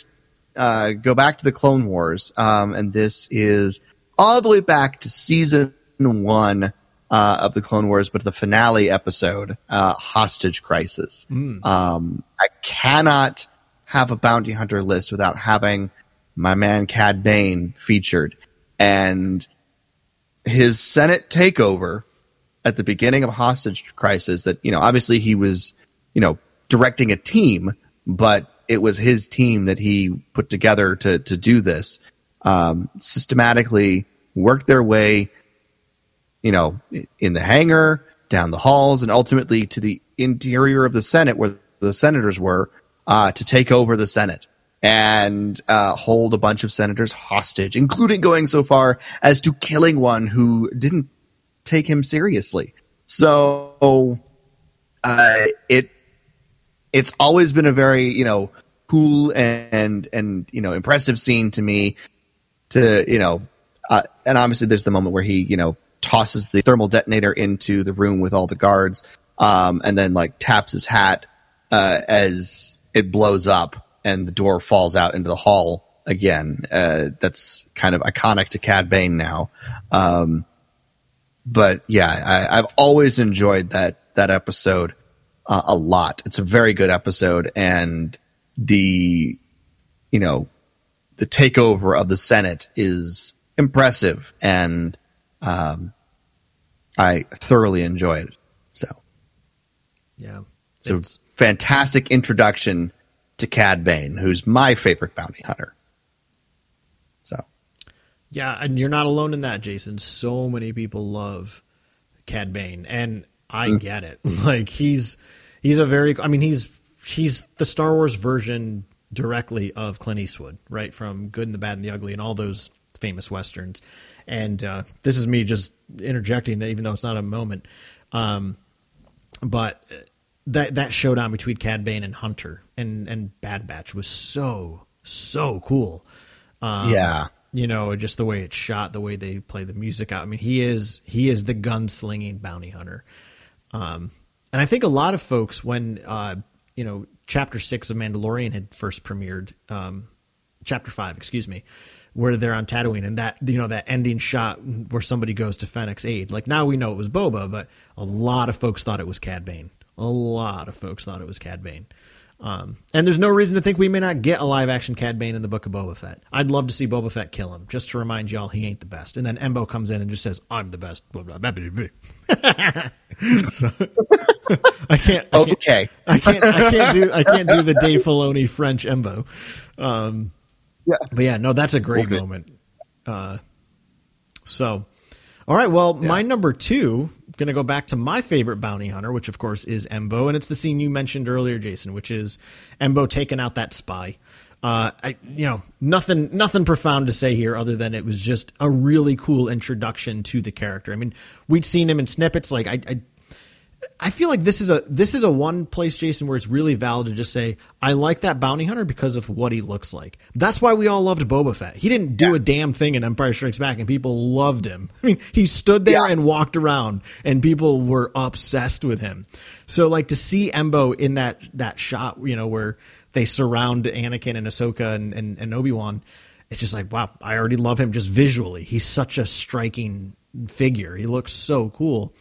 uh, go back to the Clone Wars, um, and this is all the way back to season one uh, of the Clone Wars, but the finale episode, uh, Hostage Crisis. Um, I cannot have a bounty hunter list without having my man Cad Bane featured, and his Senate takeover at the beginning of Hostage Crisis. That you know, obviously he was you know directing a team, but it was his team that he put together to to do this. Um, systematically worked their way, you know, in the hangar, down the halls, and ultimately to the interior of the Senate where the senators were uh, to take over the Senate and uh, hold a bunch of senators hostage, including going so far as to killing one who didn't take him seriously. So uh, it it's always been a very you know cool and and you know impressive scene to me. To you know, uh, and obviously there's the moment where he you know tosses the thermal detonator into the room with all the guards, um, and then like taps his hat uh, as it blows up and the door falls out into the hall again. Uh, that's kind of iconic to Cad Bane now. Um, but yeah, I, I've always enjoyed that that episode uh, a lot. It's a very good episode, and the you know the takeover of the Senate is impressive, and um, I thoroughly enjoyed it. So yeah. it's a It's- fantastic introduction to Cad Bane, who's my favorite bounty hunter. So Yeah, and you're not alone in that, Jason. So many people love Cad Bane, and I Mm. get it. Like he's he's a very I mean he's he's the Star Wars version directly of Clint Eastwood, right? From Good and the Bad and the Ugly and all those famous westerns. And uh, this is me just interjecting, even though it's not a moment. Um, but that that showdown between Cad Bane and Hunter and and Bad Batch was so so cool. Um, Yeah. you know, just the way it's shot, the way they play the music out. I mean, he is he is the gunslinging bounty hunter. Um, and I think a lot of folks, when uh, you know, Chapter Six of Mandalorian had first premiered, um, Chapter Five, excuse me, where they're on Tatooine, and that you know that ending shot where somebody goes to Fennec's aid. Like now we know it was Boba, but a lot of folks thought it was Cad Bane. A lot of folks thought it was Cad Bane. Um, and there's no reason to think we may not get a live action Cad Bane in the Book of Boba Fett. I'd love to see Boba Fett kill him, just to remind y'all he ain't the best. And then Embo comes in and just says, "I'm the best." Blah, blah, blah. So- I can't. I can't, okay, I can't. I can't do. I can't do the Dave Filoni French Embo. Um, Yeah. but yeah, no, that's a great Okay. moment. Uh, so, all right. Well, my number two, going to go back to my favorite bounty hunter, which of course is Embo, and it's the scene you mentioned earlier, Jason, which is Embo taking out that spy. Uh, I, you know, nothing, nothing profound to say here, other than it was just a really cool introduction to the character. I mean, we'd seen him in snippets. Like, I, I I feel like this is a this is a one place, Jason, where it's really valid to just say I like that bounty hunter because of what he looks like. That's why we all loved Boba Fett. He didn't do a damn thing in Empire Strikes Back, and people loved him. I mean, he stood there Yeah. and walked around, and people were obsessed with him. So, like to see Embo in that that shot, you know, where they surround Anakin and Ahsoka and, and, and Obi Wan, it's just like wow, I already love him just visually. He's such a striking figure. He looks so cool.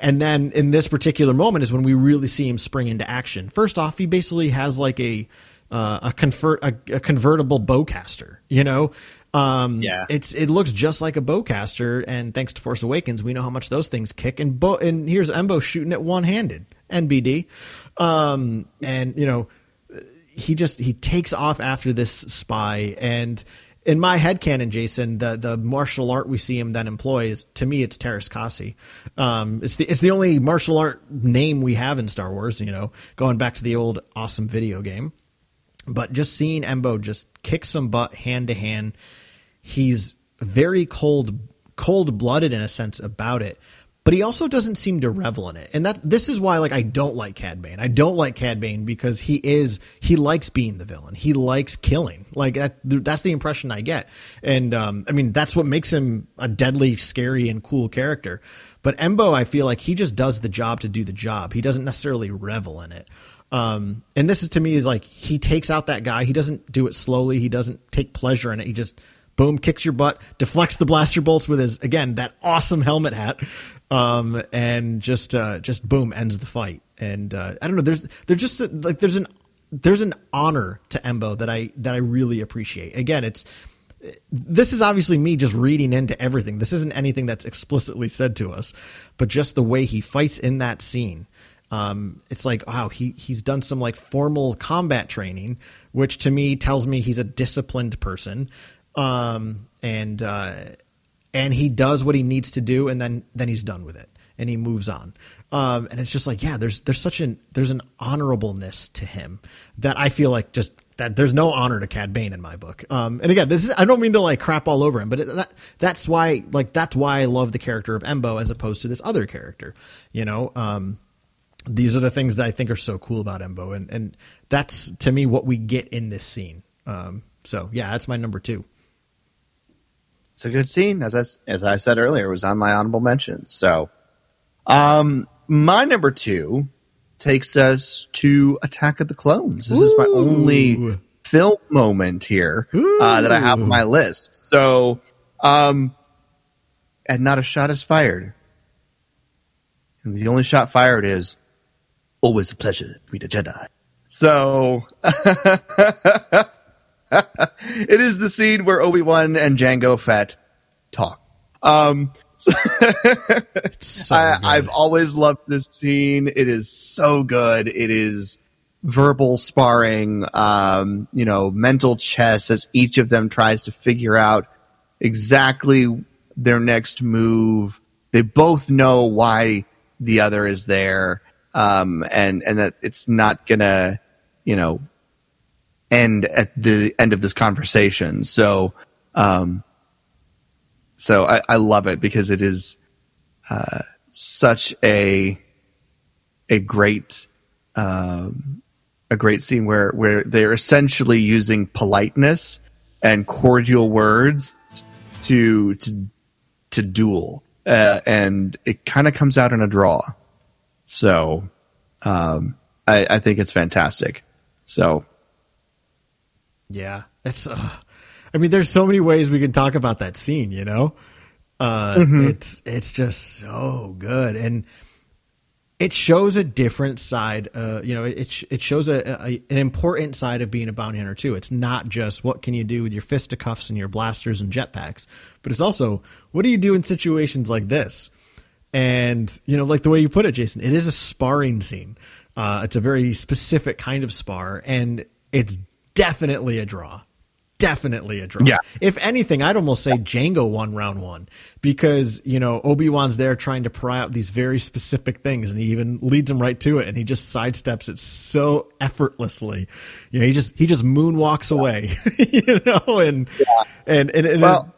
And then in this particular moment is when we really see him spring into action. First off, he basically has like a uh, a convert a, a convertible bowcaster. You know, um, Yeah. it's it looks just like a bowcaster. And thanks to Force Awakens, we know how much those things kick. And Bo- and here's Embo shooting it one handed. NBD, um, and you know he just he takes off after this spy and in my head canon, Jason, the the martial art we see him then employ is to me it's Teräs Käsi. Um, it's the it's the only martial art name we have in Star Wars. You know, going back to the old awesome video game. But just seeing Embo just kick some butt hand to hand, he's very cold cold blooded in a sense about it but he also doesn't seem to revel in it. And that this is why like I don't like Cad Bane. I don't like Cad Bane because he is he likes being the villain. He likes killing. Like that, that's the impression I get. And um, I mean that's what makes him a deadly, scary, and cool character. But Embo, I feel like he just does the job to do the job. He doesn't necessarily revel in it. Um, and this is to me is like he takes out that guy. He doesn't do it slowly. He doesn't take pleasure in it. He just boom kicks your butt, deflects the blaster bolts with his again that awesome helmet hat um, and just uh, just boom ends the fight. And uh, I don't know. There's there's just a, like there's an there's an honor to Embo that I that I really appreciate. Again, it's this is obviously me just reading into everything. This isn't anything that's explicitly said to us, but just the way he fights in that scene. Um, it's like wow, he he's done some like formal combat training, which to me tells me he's a disciplined person. Um, and uh, and he does what he needs to do, and then then he's done with it, and he moves on. Um, and it's just like, yeah, there's there's such an there's an honorableness to him that I feel like just that there's no honor to Cad Bane in my book. Um, and again, this is I don't mean to like crap all over him, but it, that, that's why like that's why I love the character of Embo as opposed to this other character. You know, um, these are the things that I think are so cool about Embo, and and that's to me what we get in this scene. Um, so yeah, that's my number two it's a good scene. As I, as I said earlier, it was on my honorable mentions. So, um, my number two takes us to Attack of the Clones. This Ooh. is my only film moment here uh, that I have on my list. So, um, and not a shot is fired. And the only shot fired is always a pleasure to meet a Jedi. So, it is the scene where Obi Wan and Jango Fett talk. Um, so so I, have always loved this scene. It is so good. It is verbal sparring, um, you know, mental chess as each of them tries to figure out exactly their next move. They both know why the other is there, um, and and that it's not gonna, you know, end at the end of this conversation. So, um, so I, I love it because it is uh, such a a great um, a great scene where where they're essentially using politeness and cordial words to to to duel, uh, and it kind of comes out in a draw. So, um, I, I think it's fantastic. So yeah, it's. Uh, I mean, there's so many ways we can talk about that scene. You know, uh, mm-hmm. it's it's just so good, and it shows a different side. Uh, you know, it it shows a, a, an important side of being a bounty hunter too. It's not just what can you do with your fisticuffs and your blasters and jetpacks, but it's also what do you do in situations like this. And you know, like the way you put it, Jason, it is a sparring scene. Uh, it's a very specific kind of spar, and it's definitely a draw. Definitely a draw. Yeah. If anything, I'd almost say Jango won round one because, you know, Obi Wan's there trying to pry out these very specific things and he even leads him right to it and he just sidesteps it so effortlessly. You know, he just, he just moonwalks away, you know, and, yeah. and, and, and, well,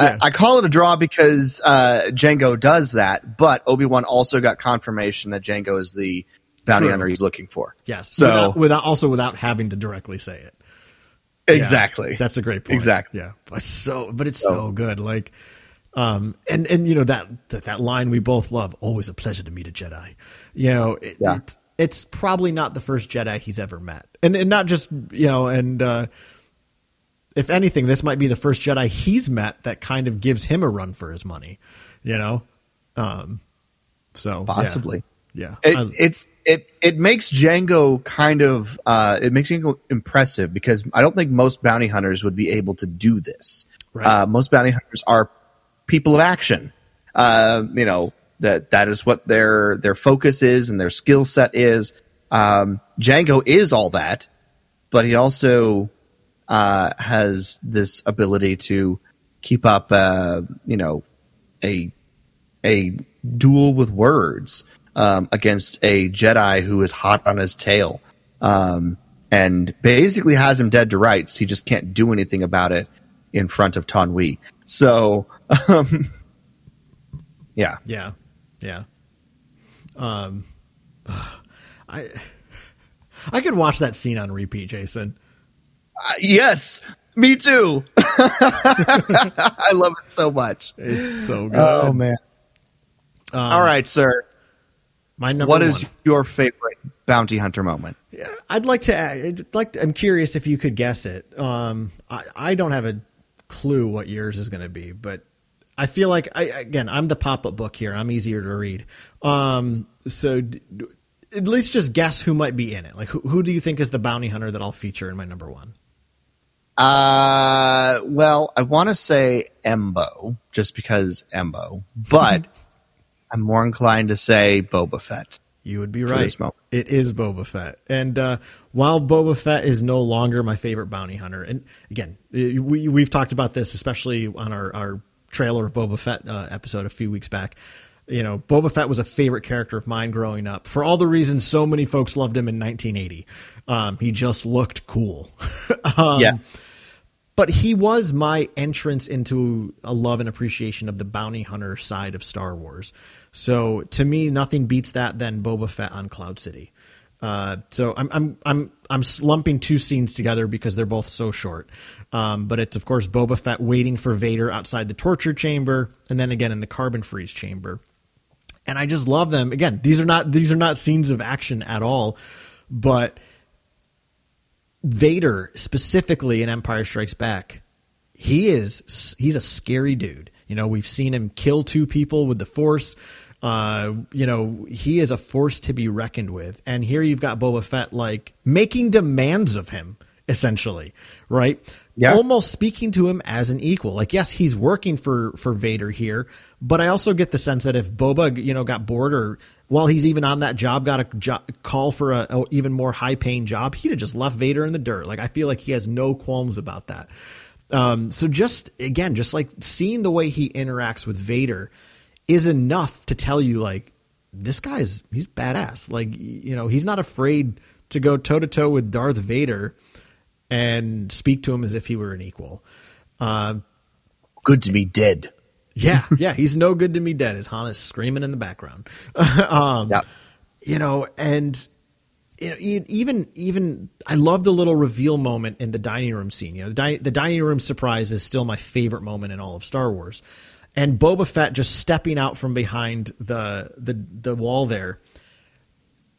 yeah. I, I, call it a draw because uh, Jango does that, but Obi Wan also got confirmation that Jango is the bounty True. hunter he's looking for. Yes. So without, without, also without having to directly say it. Exactly. Yeah, that's a great point. Exactly. Yeah. But so but it's so, so good. Like um and and you know that, that that line we both love, always a pleasure to meet a Jedi. You know, it, yeah. it, it's probably not the first Jedi he's ever met. And and not just, you know, and uh if anything, this might be the first Jedi he's met that kind of gives him a run for his money, you know? Um so possibly. Yeah. Yeah, it, it's it it makes Jango kind of uh, it makes Jango impressive because I don't think most bounty hunters would be able to do this. Right. Uh, most bounty hunters are people of action. Uh, you know that that is what their their focus is and their skill set is. Um, Jango is all that, but he also uh, has this ability to keep up, uh, you know, a a duel with words um, against a Jedi who is hot on his tail, um, and basically has him dead to rights. He just can't do anything about it in front of Taun We. So, um, yeah, Yeah, yeah. Um, I I could watch that scene on repeat, Jason. Uh, yes, me too. I love it so much. It's so good. Oh man! Um, All right, sir. My number. What is one. your favorite bounty hunter moment? I'd like to. I'd like. To, I'm curious if you could guess it. Um, I, I don't have a clue what yours is going to be, but I feel like I again I'm the pop up book here. I'm easier to read. Um, so d- at least just guess who might be in it. Like who, who do you think is the bounty hunter that I'll feature in my number one? Uh, well, I want to say Embo, just because Embo, but I'm more inclined to say Boba Fett. You would be right. It is Boba Fett. And uh, while Boba Fett is no longer my favorite bounty hunter, and again, we, we've talked about this, especially on our, our trailer of Boba Fett uh, episode a few weeks back. You know, Boba Fett was a favorite character of mine growing up for all the reasons so many folks loved him in 1980. Um, he just looked cool. um, Yeah. But he was my entrance into a love and appreciation of the bounty hunter side of Star Wars. So to me, nothing beats that than Boba Fett on Cloud City. Uh, so I'm I'm I'm I'm lumping two scenes together because they're both so short. Um, but it's of course Boba Fett waiting for Vader outside the torture chamber, and then again in the carbon freeze chamber. And I just love them. Again, these are not these are not scenes of action at all, but Vader specifically in Empire Strikes Back, he is he's a scary dude. You know, we've seen him kill two people with the Force. Uh, you know, he is a force to be reckoned with. And here you've got Boba Fett like making demands of him, essentially, right? Yeah. Almost speaking to him as an equal. Like, yes, he's working for for Vader here, but I also get the sense that if Boba, you know, got bored or while he's even on that job, got a jo- call for a, a even more high paying job, he'd have just left Vader in the dirt. Like, I feel like he has no qualms about that. Um, so just again, just like seeing the way he interacts with Vader is enough to tell you like this guy's he's badass. Like you know, he's not afraid to go toe to toe with Darth Vader and speak to him as if he were an equal. Um, Good to be dead. yeah, yeah, he's no good to me dead. As Han is screaming in the background. um, Yeah. you know, and you know, even even I love the little reveal moment in the dining room scene. You know, the, di- the dining room surprise is still my favorite moment in all of Star Wars, and Boba Fett just stepping out from behind the the the wall there.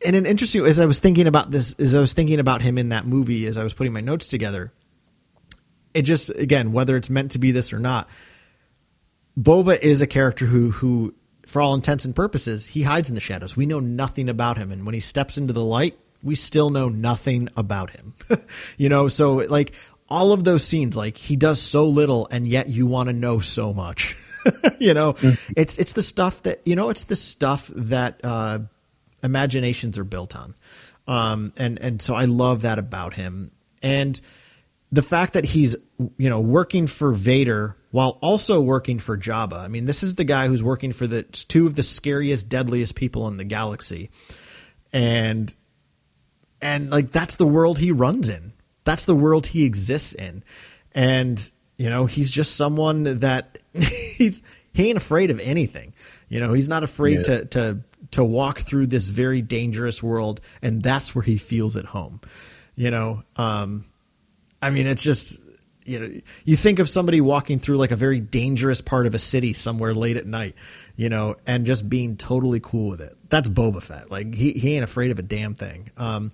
And an interesting as I was thinking about this, as I was thinking about him in that movie, as I was putting my notes together, it just again whether it's meant to be this or not, Boba is a character who who for all intents and purposes, he hides in the shadows. We know nothing about him and when he steps into the light, we still know nothing about him. you know, so like all of those scenes like he does so little and yet you want to know so much. you know, it's it's the stuff that you know, it's the stuff that uh imaginations are built on. Um and and so I love that about him. And the fact that he's you know working for Vader while also working for Jabba. I mean, this is the guy who's working for the two of the scariest, deadliest people in the galaxy, and and like that's the world he runs in. That's the world he exists in, and you know he's just someone that he's he ain't afraid of anything. You know, he's not afraid to to to walk through this very dangerous world, and that's where he feels at home. You know, um, I mean, it's just you know, you think of somebody walking through like a very dangerous part of a city somewhere late at night, you know, and just being totally cool with it. That's Boba Fett. Like he he ain't afraid of a damn thing. Um,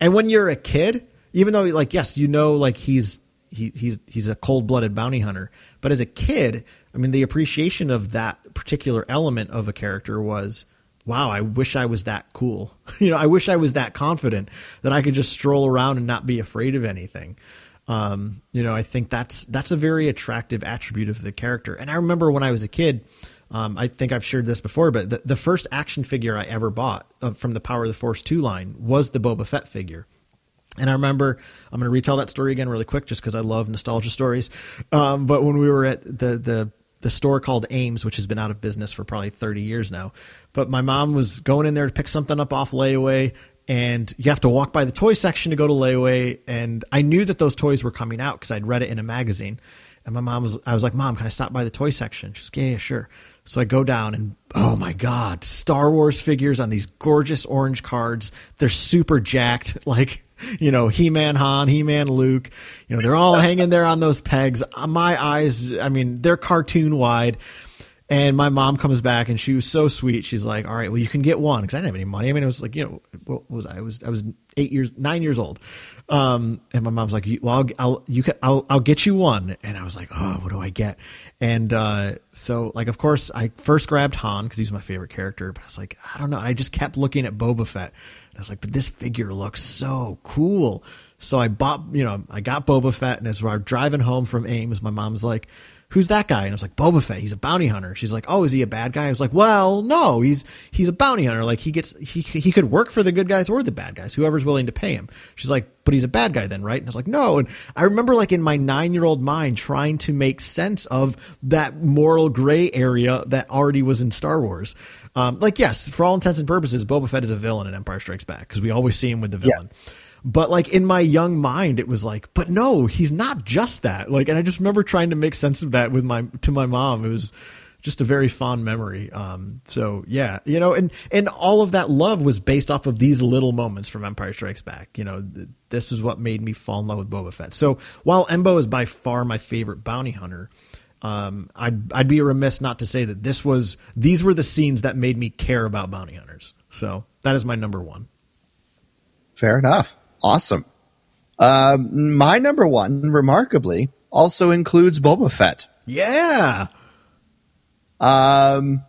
and when you're a kid, even though like yes, you know, like he's he he's he's a cold blooded bounty hunter, but as a kid, I mean, the appreciation of that particular element of a character was. Wow, I wish I was that cool. You know, I wish I was that confident that I could just stroll around and not be afraid of anything. Um, you know, I think that's that's a very attractive attribute of the character. And I remember when I was a kid, um, I think I've shared this before, but the, the first action figure I ever bought uh, from the Power of the Force two line was the Boba Fett figure. And I remember, I'm going to retell that story again really quick, just because I love nostalgia stories. Um, but when we were at the the the store called Ames, which has been out of business for probably 30 years now, but my mom was going in there to pick something up off layaway, and you have to walk by the toy section to go to layaway. And I knew that those toys were coming out because I'd read it in a magazine. And my mom was, I was like, Mom, can I stop by the toy section? She's like, Yeah, yeah, sure. So I go down and oh my God, Star Wars figures on these gorgeous orange cards. They're super jacked. Like, you know, He Man Han, He Man Luke. You know, they're all hanging there on those pegs. My eyes, I mean, they're cartoon wide. And my mom comes back and she was so sweet. She's like, "All right, well, you can get one because I didn't have any money. I mean, it was like, you know, what was I? I was I was eight years, nine years old. Um, and my mom's like, "Well, I'll, I'll you can, I'll I'll get you one." And I was like, "Oh, what do I get?" And uh, so, like, of course, I first grabbed Han because he's my favorite character. But I was like, I don't know. I just kept looking at Boba Fett. And I was like, but this figure looks so cool. So I bought, you know, I got Boba Fett, and as we're driving home from Ames, my mom's like, who's that guy? And I was like, Boba Fett. He's a bounty hunter. She's like, oh, is he a bad guy? I was like, well, no, he's he's a bounty hunter. Like he gets he he could work for the good guys or the bad guys, whoever's willing to pay him. She's like, but he's a bad guy then, right? And I was like, no. And I remember like in my nine year old mind trying to make sense of that moral gray area that already was in Star Wars. Um, like, yes, for all intents and purposes, Boba Fett is a villain in Empire Strikes Back because we always see him with the villain. Yeah. But like in my young mind, it was like, but no, he's not just that. Like, and I just remember trying to make sense of that with my to my mom. It was just a very fond memory. Um, so yeah, you know, and and all of that love was based off of these little moments from Empire Strikes Back. You know, th- this is what made me fall in love with Boba Fett. So while Embo is by far my favorite bounty hunter. Um, I'd I'd be remiss not to say that this was these were the scenes that made me care about bounty hunters. So that is my number one. Fair enough. Awesome. Um, my number one, remarkably, also includes Boba Fett. Yeah. Um,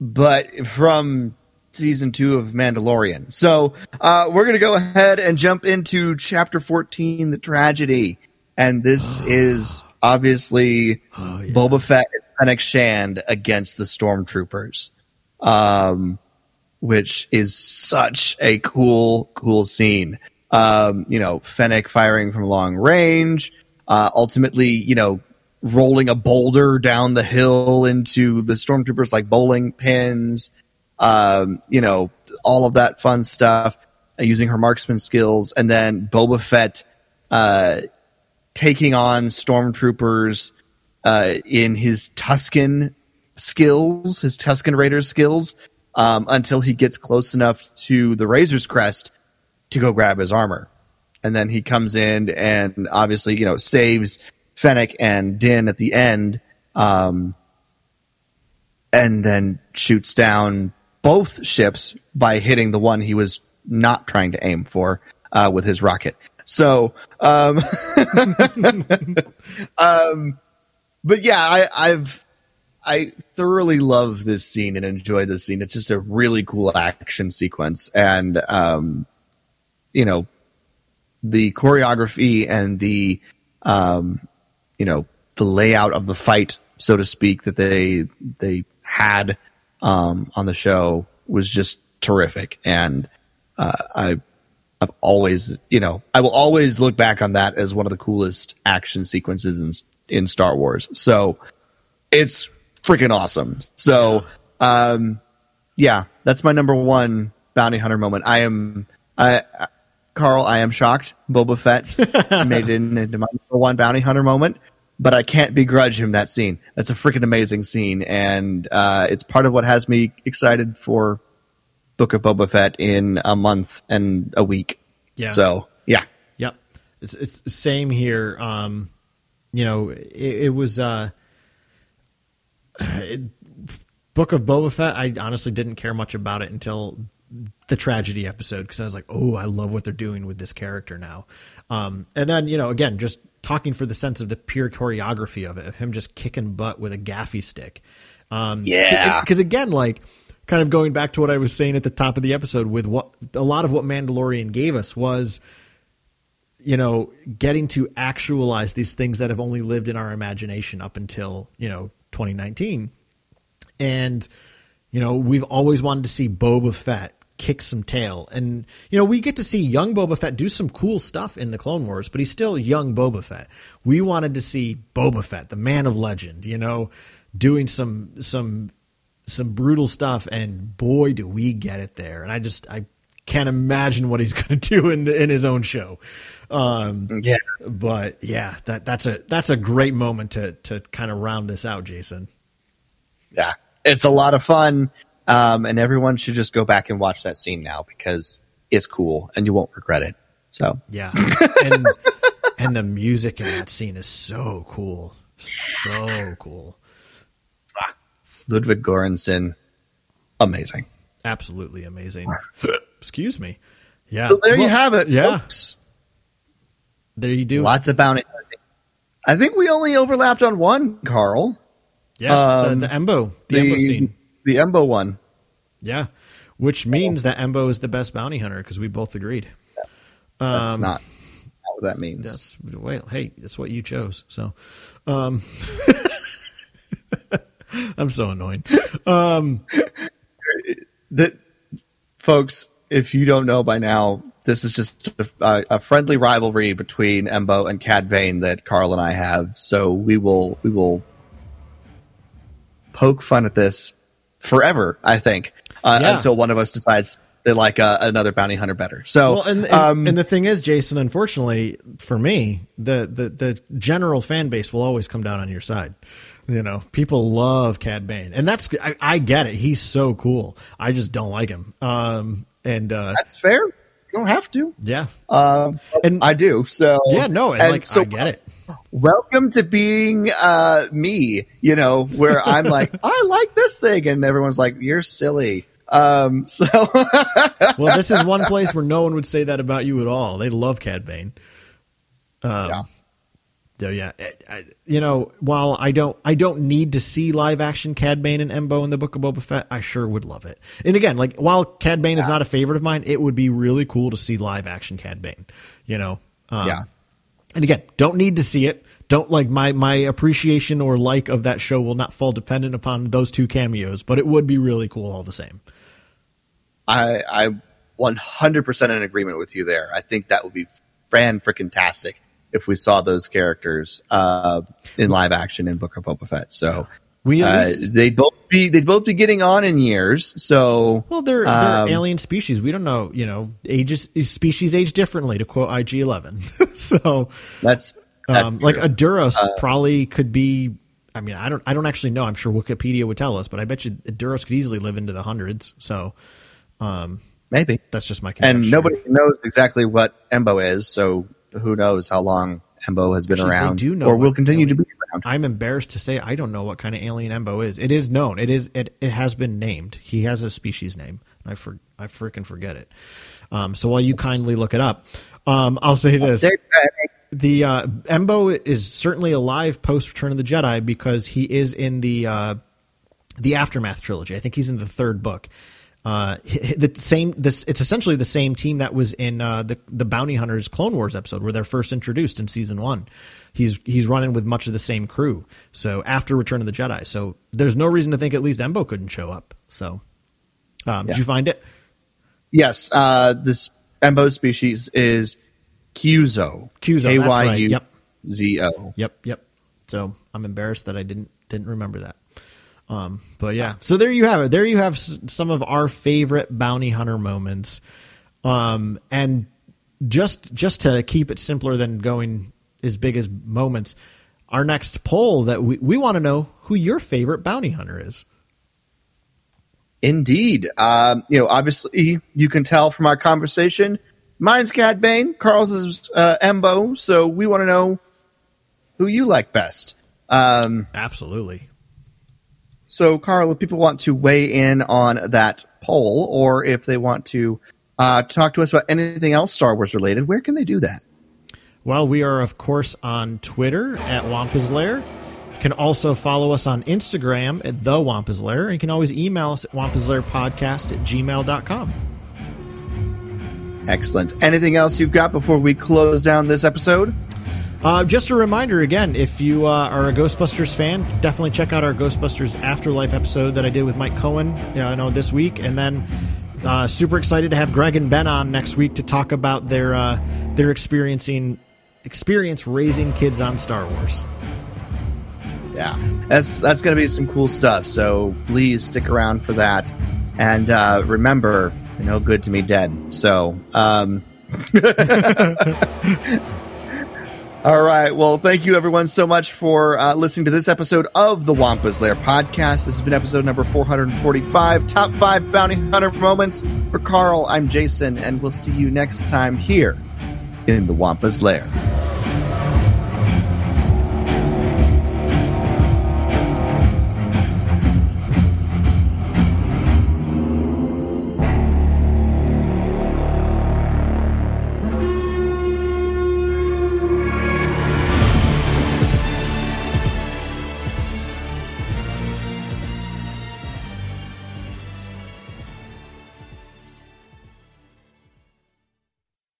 but from season two of Mandalorian. So uh, we're going to go ahead and jump into chapter 14, The Tragedy. And this is obviously oh, yeah. Boba Fett and Fennec Shand against the Stormtroopers. Um, which is such a cool, cool scene. Um, you know, Fennec firing from long range, uh, ultimately, you know, rolling a boulder down the hill into the stormtroopers like bowling pins, um, you know, all of that fun stuff, uh, using her marksman skills, and then Boba Fett uh, taking on stormtroopers uh, in his Tusken skills, his Tusken Raider skills, um, until he gets close enough to the Razor's Crest to go grab his armor. And then he comes in and obviously, you know, saves Fennec and Din at the end, um, and then shoots down both ships by hitting the one he was not trying to aim for uh, with his rocket. So, um, um, but yeah, I, I've I thoroughly love this scene and enjoy this scene. It's just a really cool action sequence, and um, you know, the choreography and the um, you know, the layout of the fight, so to speak, that they they had um, on the show was just terrific, and uh, I. I've always, you know, I will always look back on that as one of the coolest action sequences in in Star Wars. So it's freaking awesome. So, um, yeah, that's my number one bounty hunter moment. I am, I, Carl, I am shocked. Boba Fett made it into my number one bounty hunter moment, but I can't begrudge him that scene. That's a freaking amazing scene, and uh, it's part of what has me excited for Book of Boba Fett in a month and a week. Yeah. So, yeah. Yep. It's, it's same here. Um, you know, it, it was. Uh, it, Book of Boba Fett, I honestly didn't care much about it until the tragedy episode because I was like, oh, I love what they're doing with this character now. Um, and then, you know, again, just talking for the sense of the pure choreography of it, of him just kicking butt with a gaffi stick. Um, yeah. Because again, like, kind of going back to what I was saying at the top of the episode with what a lot of what Mandalorian gave us was you know, getting to actualize these things that have only lived in our imagination up until, you know, 2019. And, you know, we've always wanted to see Boba Fett kick some tail. And you know, we get to see young Boba Fett do some cool stuff in the Clone Wars, but he's still young Boba Fett. We wanted to see Boba Fett, the man of legend, you know, doing some some some brutal stuff and boy do we get it there. And I just I can't imagine what he's going to do in the, in his own show. Um, yeah, but yeah, that that's a that's a great moment to to kind of round this out, Jason. Yeah, it's a lot of fun, um, and everyone should just go back and watch that scene now because it's cool and you won't regret it. So yeah, and and the music in that scene is so cool, so cool. Ludwig Göransson, amazing, absolutely amazing. Excuse me. Yeah, so there well, you have it. Yeah, folks. there you do. Lots of bounty. I think we only overlapped on one, Carl. Yes, um, the, the Embo, the, the Embo scene, the Embo one. Yeah, which means that Embo is the best bounty hunter because we both agreed. That's um, not what that means. That's well, hey, that's what you chose. So, um, I'm so annoyed. Um, that, folks, if you don't know by now, this is just a, a, friendly rivalry between Embo and Cad Bane that Carl and I have. So we will we will poke fun at this forever. I think uh, yeah. until one of us decides they like uh, another bounty hunter better. So, well, and, and, um, and, the thing is, Jason, unfortunately for me, the, the the general fan base will always come down on your side. You know, people love Cad Bane, and that's I, I get it. He's so cool. I just don't like him. Um, and uh, that's fair. You don't have to. Yeah. Um, and I do. So yeah, no, and, and like so, I get it. Welcome to being uh, me. You know, where I'm like, I like this thing, and everyone's like, you're silly. Um, so well, this is one place where no one would say that about you at all. They love Cad Bane. Um, yeah. So yeah, I, you know, while I don't, I don't need to see live action Cad Bane and Embo in the Book of Boba Fett. I sure would love it. And again, like while Cad Bane yeah. is not a favorite of mine, it would be really cool to see live action Cad Bane. You know, um, yeah. And again, don't need to see it. Don't like my my appreciation or like of that show will not fall dependent upon those two cameos, but it would be really cool all the same. I I 100% in agreement with you there. I think that would be fan freaking tastic if we saw those characters uh, in live action in Book of Boba Fett. So we uh, least, they'd both be they'd both be getting on in years. So well, they're, they're um, alien species. We don't know. You know, ages species age differently. To quote IG Eleven. so that's, that's um, like a Duros uh, probably could be. I mean, I don't. I don't actually know. I'm sure Wikipedia would tell us, but I bet you Duros could easily live into the hundreds. So, um, maybe that's just my. And nobody knows exactly what Embo is, so who knows how long Embo has been Actually, around, do know or will continue alien, to be around. I'm embarrassed to say I don't know what kind of alien Embo is. It is known. It is. It, it has been named. He has a species name. I for I freaking forget it. Um, so while you it's, kindly look it up, um, I'll say this: the uh, Embo is certainly alive post Return of the Jedi because he is in the uh, the aftermath trilogy. I think he's in the third book. Uh, the same. This it's essentially the same team that was in uh, the the Bounty Hunters Clone Wars episode where they're first introduced in season one. He's he's running with much of the same crew. So after Return of the Jedi, so there's no reason to think at least Embo couldn't show up. So, um, yeah. did you find it? Yes. Uh, this Embo species is Kyuzo. Kyuzo. K y u z o. Yep. Yep. So I'm embarrassed that I didn't didn't remember that. Um, but yeah, so there you have it. There you have some of our favorite bounty hunter moments. Um, and just just to keep it simpler than going as big as moments, our next poll that we, we want to know who your favorite bounty hunter is. Indeed. Um, you know, obviously you can tell from our conversation. Mine's Cad Bane, Carl's is uh, Embo, so we want to know who you like best. Um, Absolutely. So, Carl, if people want to weigh in on that poll, or if they want to uh, talk to us about anything else Star Wars related, where can they do that? Well, we are, of course, on Twitter at Wampa's Lair. You can also follow us on Instagram at The Wampa's Lair. And you can always email us at wampaslairpodcast at gmail.com. Excellent. Anything else you've got before we close down this episode? Uh, just a reminder again, if you uh, are a Ghostbusters fan, definitely check out our Ghostbusters Afterlife episode that I did with Mike Cohen, you know, this week. And then uh, super excited to have Greg and Ben on next week to talk about their uh, their experiencing experience raising kids on Star Wars. Yeah, that's that's going to be some cool stuff. So please stick around for that. And uh, remember, no good to me dead. So, um, all right. Well, thank you everyone so much for uh, listening to this episode of the Wampa's Lair podcast. This has been episode number 445, top five bounty hunter moments. For Carl, I'm Jason, and we'll see you next time here in the Wampa's Lair.